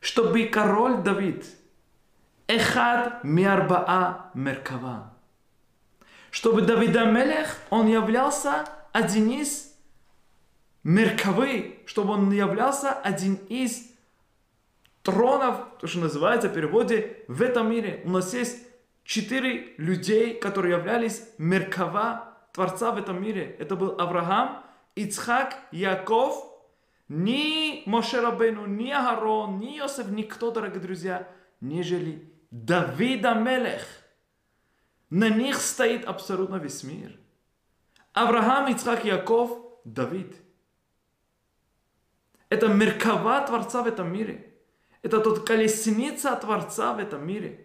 чтобы король Давид, Эхад Миарбаа Меркава, чтобы Давид Амелех, он являлся один из Меркавы, чтобы он являлся один из тронов, то, что называется в переводе в этом мире. У нас есть четыре людей, которые являлись Меркава, Творца в этом мире. Это был Авраам, Ицхак, Яков, ни Моше Рабейну, ни Агарон, ни Йосеф, никто, дорогие друзья, нежели Давида Мелех. На них стоит абсолютно весь мир. Авраам, Ицхак, Яков, Давид. Это Меркава Творца в этом мире. Это тот колесница Творца в этом мире –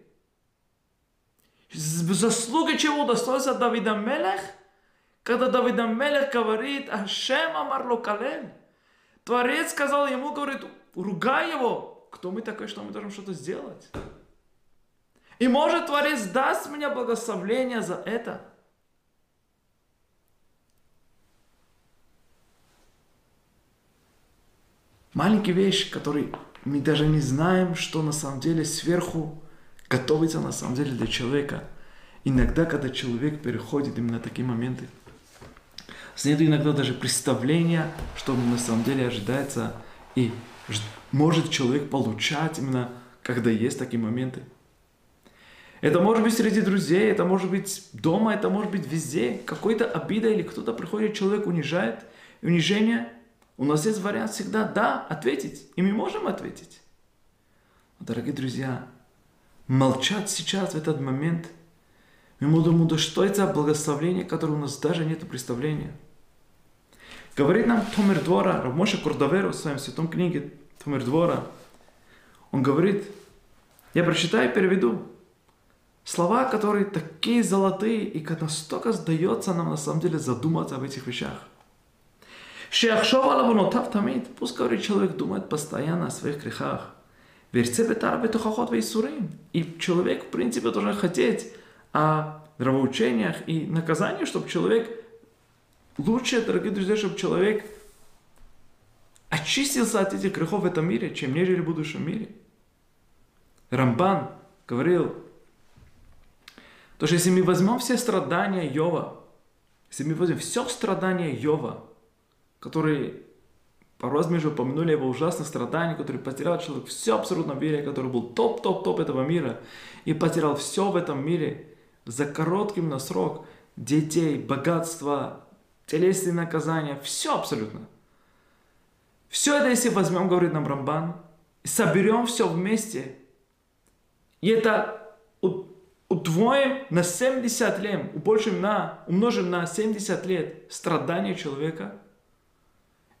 заслуга чего удостоился Давида Мелех, когда Давида Мелех говорит, Ашем Амарло Калель. Творец сказал ему, говорит, ругай его. Кто мы такой, что мы должны что-то сделать? И может Творец даст мне благословление за это. Маленькая вещь, который мы даже не знаем, что на самом деле сверху готовится на самом деле для человека. Иногда, когда человек переходит именно такие моменты, нет иногда даже представления, что на самом деле ожидается, и может человек получать именно, когда есть такие моменты. Это может быть среди друзей, это может быть дома, это может быть везде. Какой-то обида или кто-то приходит, человек унижает. Унижение, у нас есть вариант всегда «да» ответить. И мы можем ответить. дорогие друзья, молчать сейчас, в этот момент. Мы можем удостоиться благословения, которое у нас даже нет представления. Говорит нам Томер Двора, Равмоша Курдаверу в своем святом книге Томер Двора. Он говорит, я прочитаю и переведу. Слова, которые такие золотые, и настолько сдается нам на самом деле задуматься об этих вещах. Шеахшов алавунотав тамид. Пусть, говорит, человек думает постоянно о своих грехах. И человек, в принципе, должен хотеть о нравоучениях и наказании, чтобы человек лучше, дорогие друзья, чтобы человек очистился от этих грехов в этом мире, чем нежели в будущем мире. Рамбан говорил, то что если мы возьмем все страдания Йова, если мы возьмем все страдания Йова, который порой мы же упомянули его ужасных страданий, который потерял человек все абсолютно в мире, который был топ-топ-топ этого мира, и потерял все в этом мире за коротким на срок, детей, богатство, телесные наказания, все абсолютно. Все это, если возьмем, говорит нам Рамбан, соберем все вместе, и это удвоим на 70 лет, на, умножим на 70 лет страдания человека,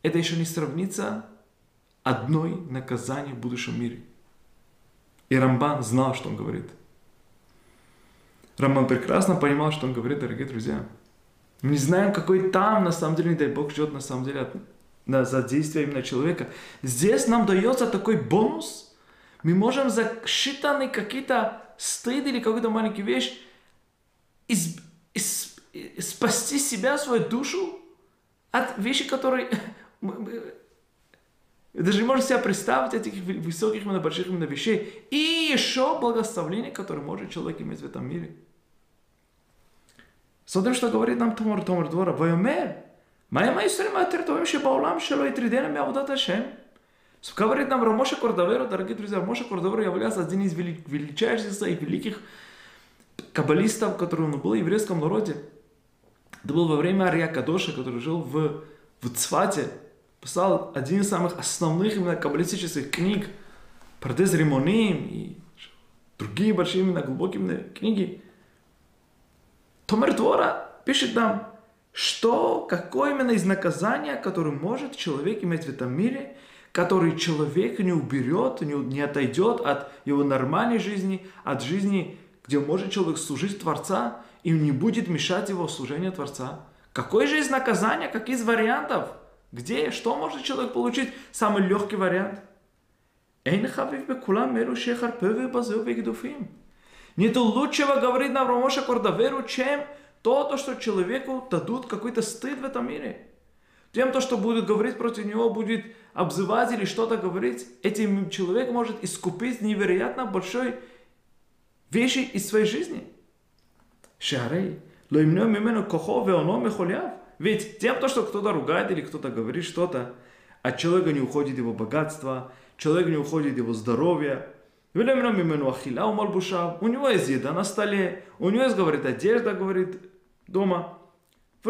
это еще не сравнится одной наказание в будущем мире. И Рамбан знал, что он говорит. Рамбан прекрасно понимал, что он говорит, дорогие друзья. Мы не знаем, какой там, на самом деле, не дай Бог, ждет, на самом деле, от, на, за действие именно человека. Здесь нам дается такой бонус. Мы можем за считанные какие-то стыд или какую-то маленькую вещь из, из, из, спасти себя, свою душу от вещи, которые (laughs) даже не можем себе представить этих высоких, именно больших именно вещей. И еще благословление, которое может человек иметь в этом мире. Смотрим, что говорит нам Томар Томар Двора. Вайомер, моя моя история матер, то вообще баулам шело и тридена мявудат Ашем. Говорит нам Рамоша Кордоверо, дорогие друзья, Рамоша Кордоверо является один из величайших и великих каббалистов, который он был в еврейском народе. Это был во время Ария Кадоша, который жил в, в Цвате, писал один из самых основных именно каббалистических книг про Римоним и другие большие именно глубокие именно книги. Томер Двора пишет нам, что, какое именно из наказания, которое может человек иметь в этом мире, который человек не уберет, не, не отойдет от его нормальной жизни, от жизни, где может человек служить Творца, и не будет мешать его служению Творца. Какое же из наказания, какие из вариантов – где, что может человек получить? Самый легкий вариант. Нету лучшего, говорит нам Рамоша Кордаверу, чем то, то, что человеку дадут какой-то стыд в этом мире. Тем, то, что будут говорить против него, будет обзывать или что-то говорить, этим человек может искупить невероятно большой вещи из своей жизни. Шарей, лоимно мимену кохо веоно мехоляв. Ведь тем, то, что кто-то ругает или кто-то говорит что-то, от человека не уходит его богатство, человек не уходит его здоровье, у него есть еда на столе, у него есть, говорит, одежда, говорит, дома. И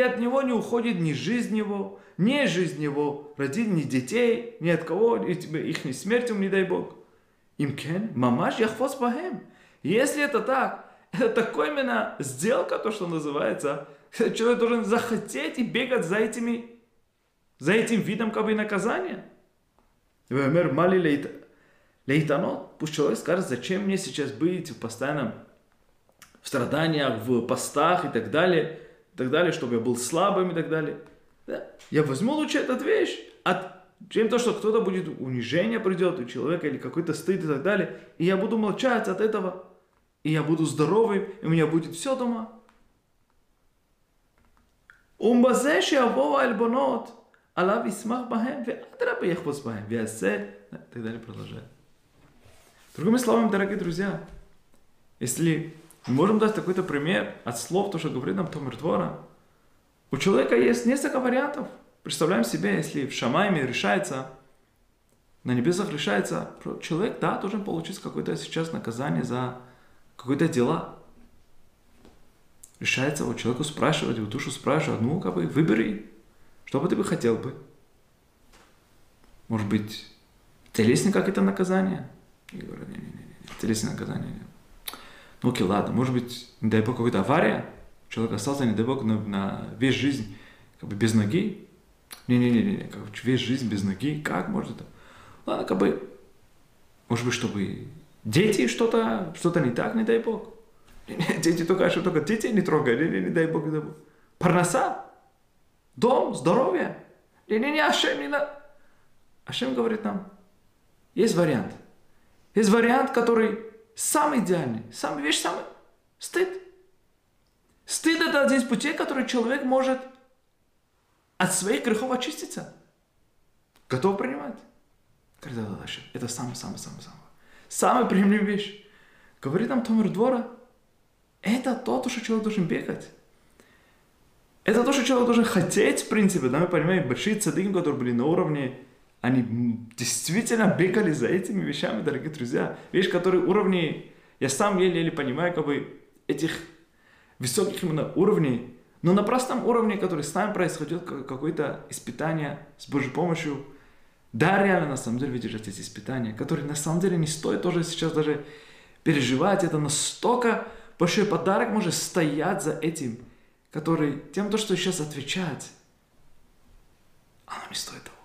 от него не уходит ни жизнь его, ни жизнь его, родителей, ни детей, ни от кого, их не смертью, не дай Бог. Им кен, мамаш яхвоз бахем. Если это так, это (laughs) такой именно сделка, то, что называется. Человек должен захотеть и бегать за этими, за этим видом как бы наказания. Вемер мали лейтанот. Пусть человек скажет, зачем мне сейчас быть в постоянном в страданиях, в постах и так далее, и так далее, чтобы я был слабым и так далее. Да? Я возьму лучше эту вещь, от, чем то, что кто-то будет унижение придет у человека или какой-то стыд и так далее, и я буду молчать от этого и я буду здоровым, и у меня будет все дома. ומבזה שיבואו העלבונות, עליו ישמח בהם, ואדרבה יחפוץ בהם, ויעשה... Так далее продолжает. Другими словами, дорогие друзья, если мы можем дать какой-то пример от слов, то, что говорит нам Томер Двора, у человека есть несколько вариантов. Представляем себе, если в Шамайме решается, на небесах решается, человек, да, должен получить какое-то сейчас наказание за какие-то дела. Решается вот человеку спрашивать, его душу спрашивать, ну, как бы, выбери, что бы ты бы хотел бы. Может быть, телесное какое-то наказание? Я говорю, не-не-не, телесное наказание. Ну окей, ладно, может быть, не дай бог, какая-то авария, человек остался, не дай бог, на, на весь жизнь как бы без ноги. Не-не-не, как весь жизнь без ноги, как может это? Ладно, как бы, может быть, чтобы Дети что-то что не так, не дай бог. (laughs) Дети только, что только дети не трогай, не, не, не дай бог, не дай бог. Парноса, дом, здоровье. Не, не, не, Ашем не на... Ашем говорит нам, есть вариант. Есть вариант, который самый идеальный, самый вещь, самый стыд. Стыд это один из путей, который человек может от своих грехов очиститься. Готов принимать. Это самый-самый-самый-самый. Самая приемлемая вещь. Говорит нам Томер Двора, это то, что человек должен бегать. Это то, что человек должен хотеть, в принципе, да, мы понимаем, большие цадыки, которые были на уровне, они действительно бегали за этими вещами, дорогие друзья. Вещь, которые уровни, я сам еле-еле понимаю, как бы, этих высоких именно уровней, но на простом уровне, который с нами происходит, какое-то испытание с Божьей помощью, да, реально, на самом деле, выдержать эти испытания, которые на самом деле не стоит тоже сейчас даже переживать. Это настолько большой подарок может стоять за этим, который тем, то, что сейчас отвечать, оно не стоит того.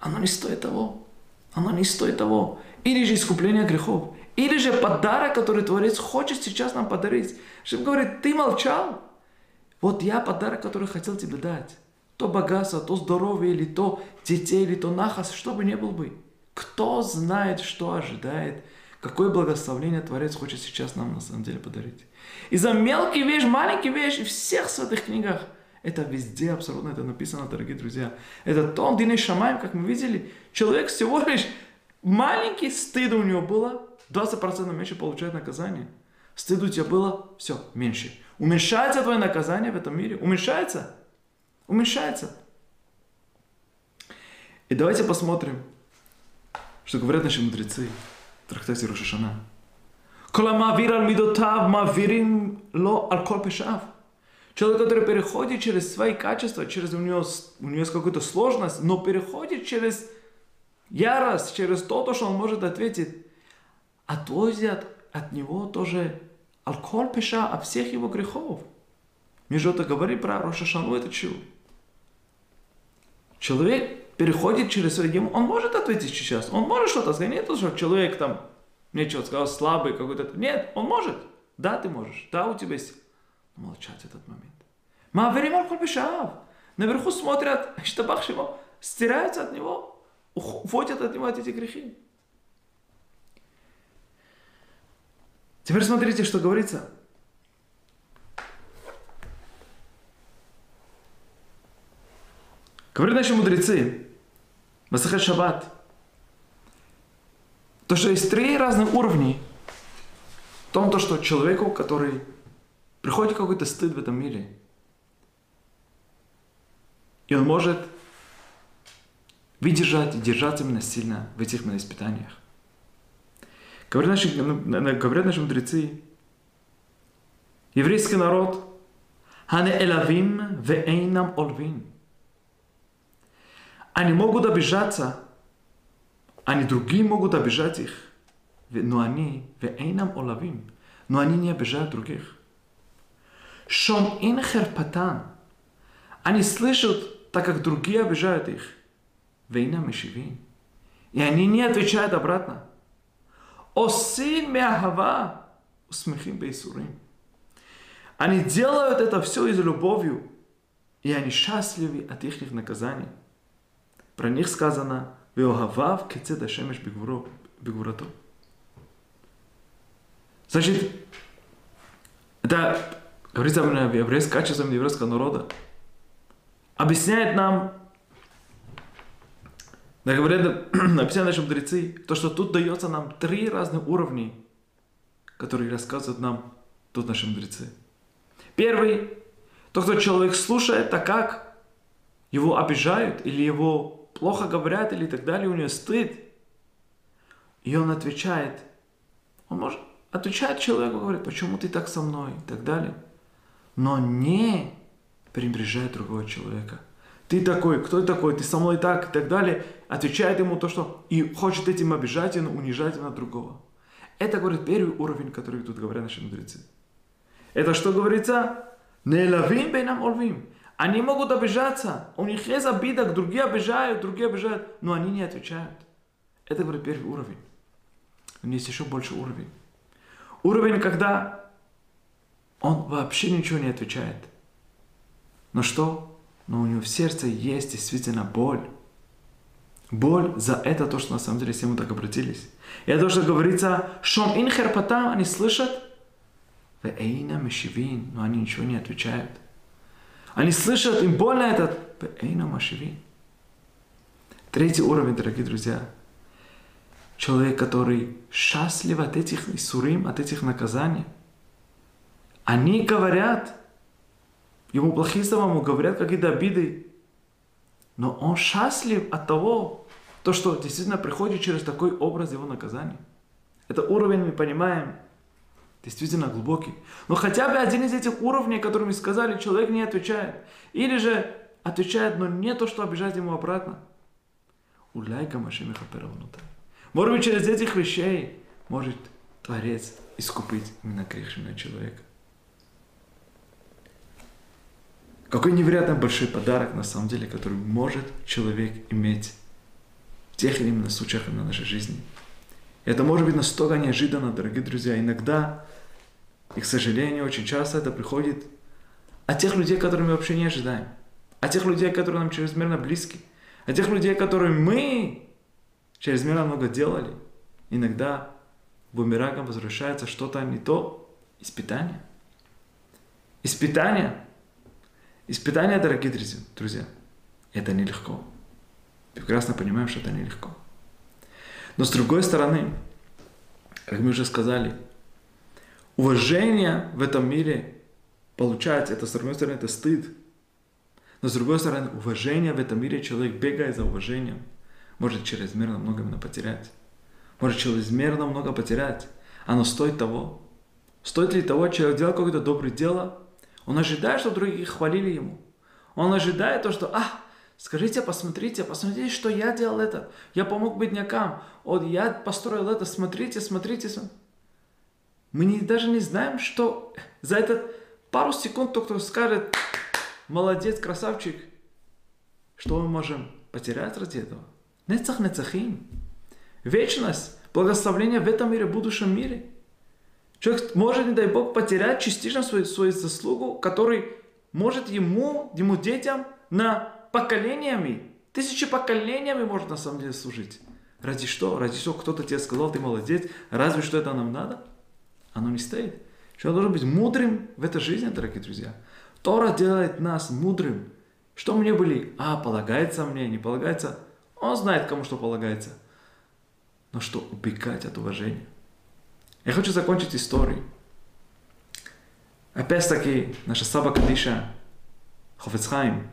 Оно не стоит того. Оно не стоит того. Или же искупление грехов. Или же подарок, который Творец хочет сейчас нам подарить. Чтобы говорит, ты молчал. Вот я подарок, который хотел тебе дать. То богатство, то здоровье, или то детей, или то нахас, что бы ни был бы. Кто знает, что ожидает Какое благословение Творец хочет сейчас нам на самом деле подарить. И за мелкие вещи, маленькие вещи, в всех святых книгах, это везде абсолютно это написано, дорогие друзья. Это тон Дины Шамаем, как мы видели. Человек всего лишь маленький стыд у него было, 20% меньше получает наказание. Стыд у тебя было, все, меньше. Уменьшается твое наказание в этом мире? Уменьшается? уменьшается. И давайте посмотрим, что говорят наши мудрецы в трактате Рошашана. Человек, который переходит через свои качества, через у него, у него есть какая-то сложность, но переходит через ярость, через то, то, что он может ответить, отвозят от него тоже алкоголь пеша от всех его грехов. Между это говорит про Рошашану, это чудо. Человек переходит через дем, он может ответить сейчас, он может что-то сказать. Нет, что человек там, мне что сказал, слабый какой-то. Нет, он может. Да, ты можешь. Да, у тебя есть. Молчать этот момент. Маверим аль Наверху смотрят, (laughs) что Бахшимо стираются от него, уходят от него от этих грехи. Теперь смотрите, что говорится. Говорят наши мудрецы, Масахет Шаббат. То, что есть три разных уровня. В том, то, что человеку, который приходит какой-то стыд в этом мире, и он может выдержать и держаться именно сильно в этих испытаниях. Говорят наши, говорят наши мудрецы, еврейский народ, Хане элавим ве эйнам олвин. Они могут обижаться, они другие могут обижать их, но они, вейнам олавим, но они не обижают других. Шом ин херпатан. Они слышат, так как другие обижают их. Вейна мешивин. И они не отвечают обратно. Осин мяхава. Усмехим бейсурим. Они делают это все из любовью. И они счастливы от их наказаний. Про них сказано «Веохавав кецед ашемеш бигвурато». Значит, это говорится в еврейском качестве еврейского народа. Объясняет нам, да говорят, (clears throat) написано наши мудрецы, то, что тут дается нам три разных уровня, которые рассказывают нам тут наши мудрецы. Первый, то, что человек слушает, так как его обижают или его плохо говорят или так далее, у нее стыд. И он отвечает, он может отвечать человеку, говорит, почему ты так со мной и так далее. Но не пренебрежает другого человека. Ты такой, кто ты такой, ты со мной так и так далее. Отвечает ему то, что и хочет этим обижать и унижать на другого. Это, говорит, первый уровень, который тут говорят наши мудрецы. Это что говорится? Не лавим бейнам олвим. Они могут обижаться, у них есть обида, другие обижают, другие обижают, но они не отвечают. Это, говорит, первый уровень. Но есть еще больше уровень. Уровень, когда он вообще ничего не отвечает. Но что? Но у него в сердце есть действительно боль. Боль за это то, что на самом деле все ему так обратились. И это то, что говорится, шом ин херпатам, они слышат, но они ничего не отвечают. Они слышат, им больно этот Машиви. Третий уровень, дорогие друзья. Человек, который счастлив от этих сурим, от этих наказаний. Они говорят, ему плохие слова, ему говорят какие-то обиды, но он счастлив от того, то, что действительно приходит через такой образ его наказания. Это уровень, мы понимаем, действительно глубокий. Но хотя бы один из этих уровней, которые мы сказали, человек не отвечает. Или же отвечает, но не то, что обижать ему обратно. Уляйка Машемиха Перавнута. Может быть, через этих вещей может Творец искупить именно грешного человека. Какой невероятно большой подарок, на самом деле, который может человек иметь в тех или иных случаях на нашей жизни. Это может быть настолько неожиданно, дорогие друзья. Иногда, и, к сожалению, очень часто это приходит от тех людей, которых мы вообще не ожидаем. От тех людей, которые нам чрезмерно близки. От тех людей, которые мы чрезмерно много делали. Иногда бумерангом возвращается что-то не то. Испытание. Испытание – Испытания, дорогие друзья, это нелегко. Прекрасно понимаем, что это нелегко. Но с другой стороны, как мы уже сказали, уважение в этом мире получать, это с одной стороны, это стыд. Но с другой стороны, уважение в этом мире, человек бегает за уважением, может чрезмерно много именно потерять. Может чрезмерно много потерять. Оно стоит того. Стоит ли того, человек делал какое-то доброе дело, он ожидает, что другие хвалили ему. Он ожидает то, что, а, скажите, посмотрите, посмотрите, что я делал это. Я помог беднякам. Вот я построил это, смотрите, смотрите. Мы не, даже не знаем, что за этот пару секунд кто-то скажет, молодец, красавчик, что мы можем потерять ради этого? Нецах нецахим. Вечность, благословление в этом мире, в будущем мире – Человек может, не дай Бог, потерять частично свою, свою заслугу, который может ему, ему детям на поколениями, тысячи поколениями может на самом деле служить. Ради что? Ради что кто-то тебе сказал, ты молодец, разве что это нам надо? Оно не стоит. Человек должен быть мудрым в этой жизни, дорогие друзья. Тора делает нас мудрым. Что мне были? А, полагается мне, не полагается. Он знает, кому что полагается. Но что убегать от уважения? Я хочу закончить историей. Опять-таки, наша Саба Кадиша, Хофецхайм.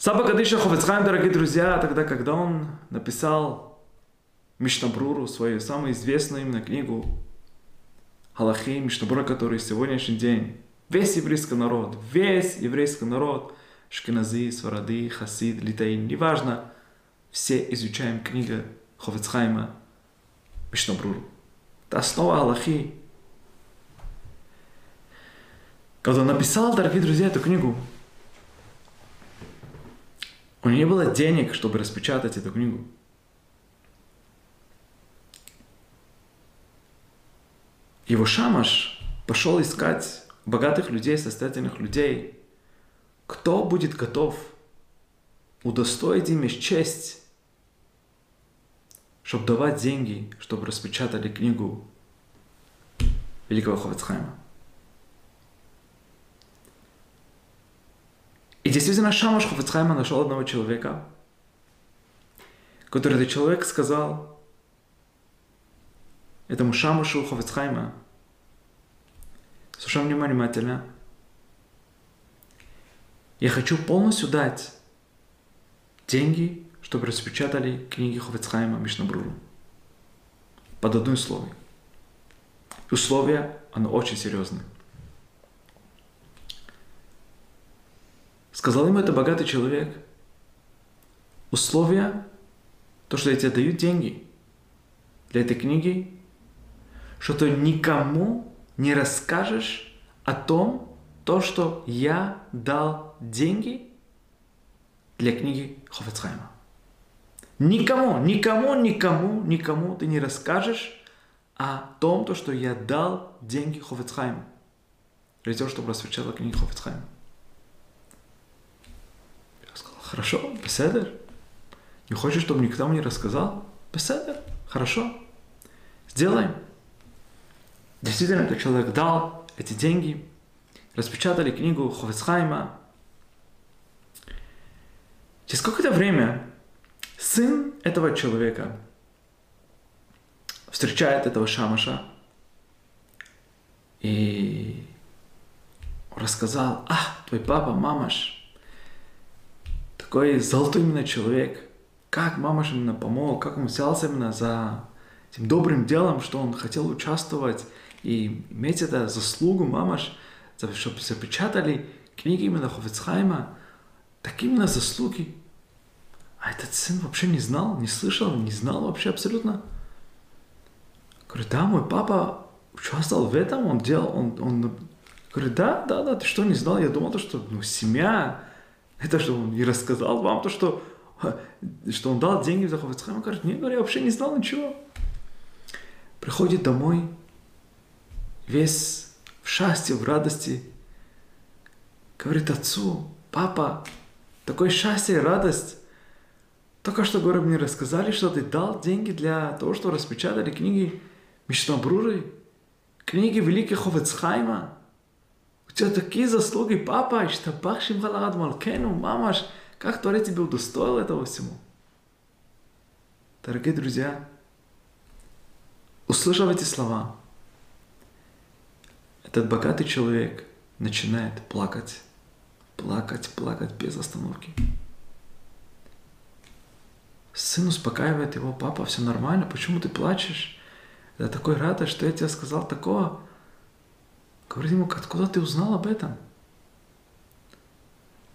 Саба Кадиша Хофецхайм, дорогие друзья, тогда, когда он написал Мишнабруру, свою самую известную именно книгу Халахи, Мишнабрура, который сегодняшний день весь еврейский народ, весь еврейский народ, Шкиназы, Сварады, Хасид, Литаин, неважно, все изучаем книгу Хофецхайма, Мишнабруру. Это основа Аллахи. Когда он написал, дорогие друзья, эту книгу, у него не было денег, чтобы распечатать эту книгу. Его шамаш пошел искать богатых людей, состоятельных людей, кто будет готов удостоить им честь чтобы давать деньги, чтобы распечатали книгу великого Ховецхайма. И действительно Шамаш Хофицхайма нашел одного человека, который этот человек сказал этому Шамашу Хофицхайма, слушай меня внимательно, я хочу полностью дать деньги чтобы распечатали книги Хофицхайма Мишнабруру. Под одно условие. Условие, оно очень серьезное. Сказал ему это богатый человек. Условие, то, что я тебе даю деньги для этой книги, что ты никому не расскажешь о том, то, что я дал деньги для книги Хофицхайма. Никому, никому, никому, никому ты не расскажешь о том, то, что я дал деньги Хофицхайму. Для того, чтобы рассвечала книги Хофицхайма. Хорошо, беседер. Не хочешь, чтобы никто мне рассказал? Беседер, хорошо. Сделаем. Действительно, этот человек дал эти деньги, распечатали книгу Хофицхайма. Через какое-то время Сын этого человека встречает этого шамаша и рассказал, а, твой папа, мамаш, такой золотой именно человек, как мамаш именно помог, как он взялся именно за этим добрым делом, что он хотел участвовать и иметь это заслугу мамаш, чтобы запечатали книги именно Хофицхайма, такие именно заслуги. А этот сын вообще не знал, не слышал, не знал вообще абсолютно. Говорит, да, мой папа участвовал в этом, он делал, он, он говорит, да, да, да, ты что, не знал? Я думал, то, что ну, семья, это что он и рассказал вам, то, что, что он дал деньги за Хофицхайм. Он говорит, нет, я вообще не знал ничего. Приходит домой, весь в счастье, в радости, говорит отцу, папа, такое счастье и радость. Только что, говорю, мне рассказали, что ты дал деньги для того, что распечатали книги Мишнабруры, книги великих Ховецхайма. Тебя такие заслуги, папа, и что Бахшим Халарад Малкену, мамаш, как Творец тебе удостоил этого всему. Дорогие друзья, услышав эти слова, этот богатый человек начинает плакать, плакать, плакать без остановки. Сын успокаивает его, папа, все нормально, почему ты плачешь? Я такой рад, что я тебе сказал такого. Говорит ему, откуда ты узнал об этом?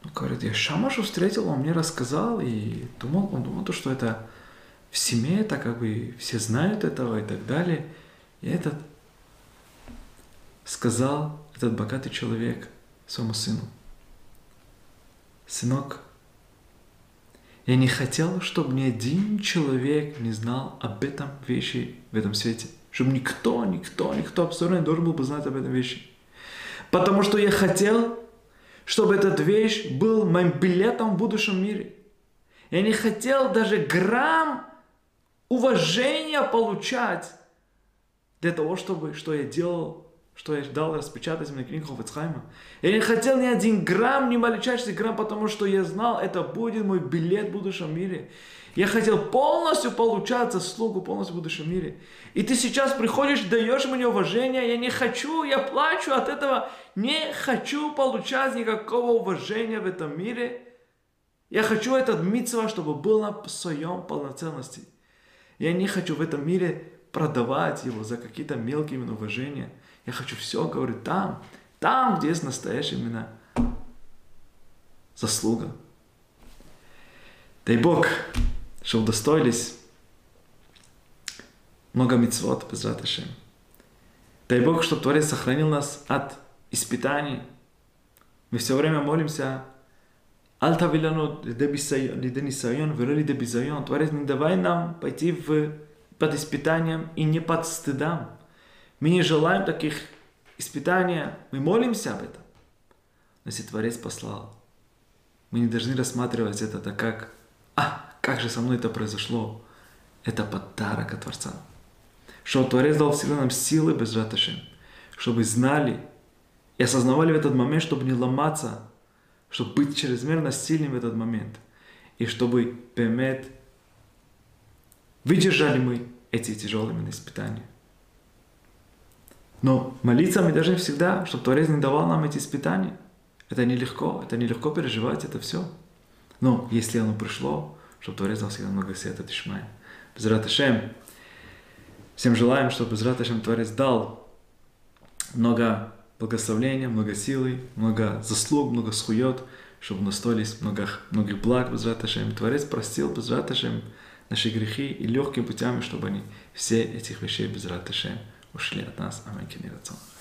Ну, говорит, я Шамашу встретил, он мне рассказал, и думал, он думал, что это в семье, это как бы все знают этого и так далее. И этот сказал, этот богатый человек своему сыну, сынок, я не хотел, чтобы ни один человек не знал об этом вещи в этом свете. Чтобы никто, никто, никто абсолютно не должен был бы знать об этом вещи. Потому что я хотел, чтобы этот вещь был моим билетом в будущем мире. Я не хотел даже грамм уважения получать для того, чтобы, что я делал что я дал распечатать мне книгу Хофицхайма. Я не хотел ни один грамм, ни малейший грамм, потому что я знал, это будет мой билет в будущем мире. Я хотел полностью получать заслугу полностью в будущем мире. И ты сейчас приходишь, даешь мне уважение, я не хочу, я плачу от этого, не хочу получать никакого уважения в этом мире. Я хочу этот митцва, чтобы был на своем полноценности. Я не хочу в этом мире продавать его за какие-то мелкие уважения. Я хочу все, говорю, там, там, где есть настоящая именно заслуга. Дай Бог, что удостоились много мецвод, без Раташем. Дай Бог, чтобы Творец сохранил нас от испытаний. Мы все время молимся Аль тавиляну лиде нисайон, вело лиде бизайон. Творец, не давай нам пойти в, под испытанием и не под стыдом. Мы не желаем таких испытаний, мы молимся об этом. Но если Творец послал, мы не должны рассматривать это так как, а, как же со мной это произошло. Это подарок от Творца. Что Творец дал всегда нам силы без раташем, чтобы знали и осознавали в этот момент, чтобы не ломаться, чтобы быть чрезмерно сильным в этот момент. И чтобы, пемет, выдержали мы эти тяжелые испытания. Но молиться мы должны всегда, чтобы Творец не давал нам эти испытания. Это нелегко, это нелегко переживать это все. Но если оно пришло, чтобы Творец дал всегда много света Тишмая. Безрат Ашем. Всем желаем, чтобы Безрат Ашем Творец дал много благословения, много силы, много заслуг, много схует, чтобы настоились много, многих благ Безрат Ашем. Творец простил Безрат Ашем наши грехи и легкими путями, чтобы они все этих вещей Безрат Ашем ушли от нас. Аминь.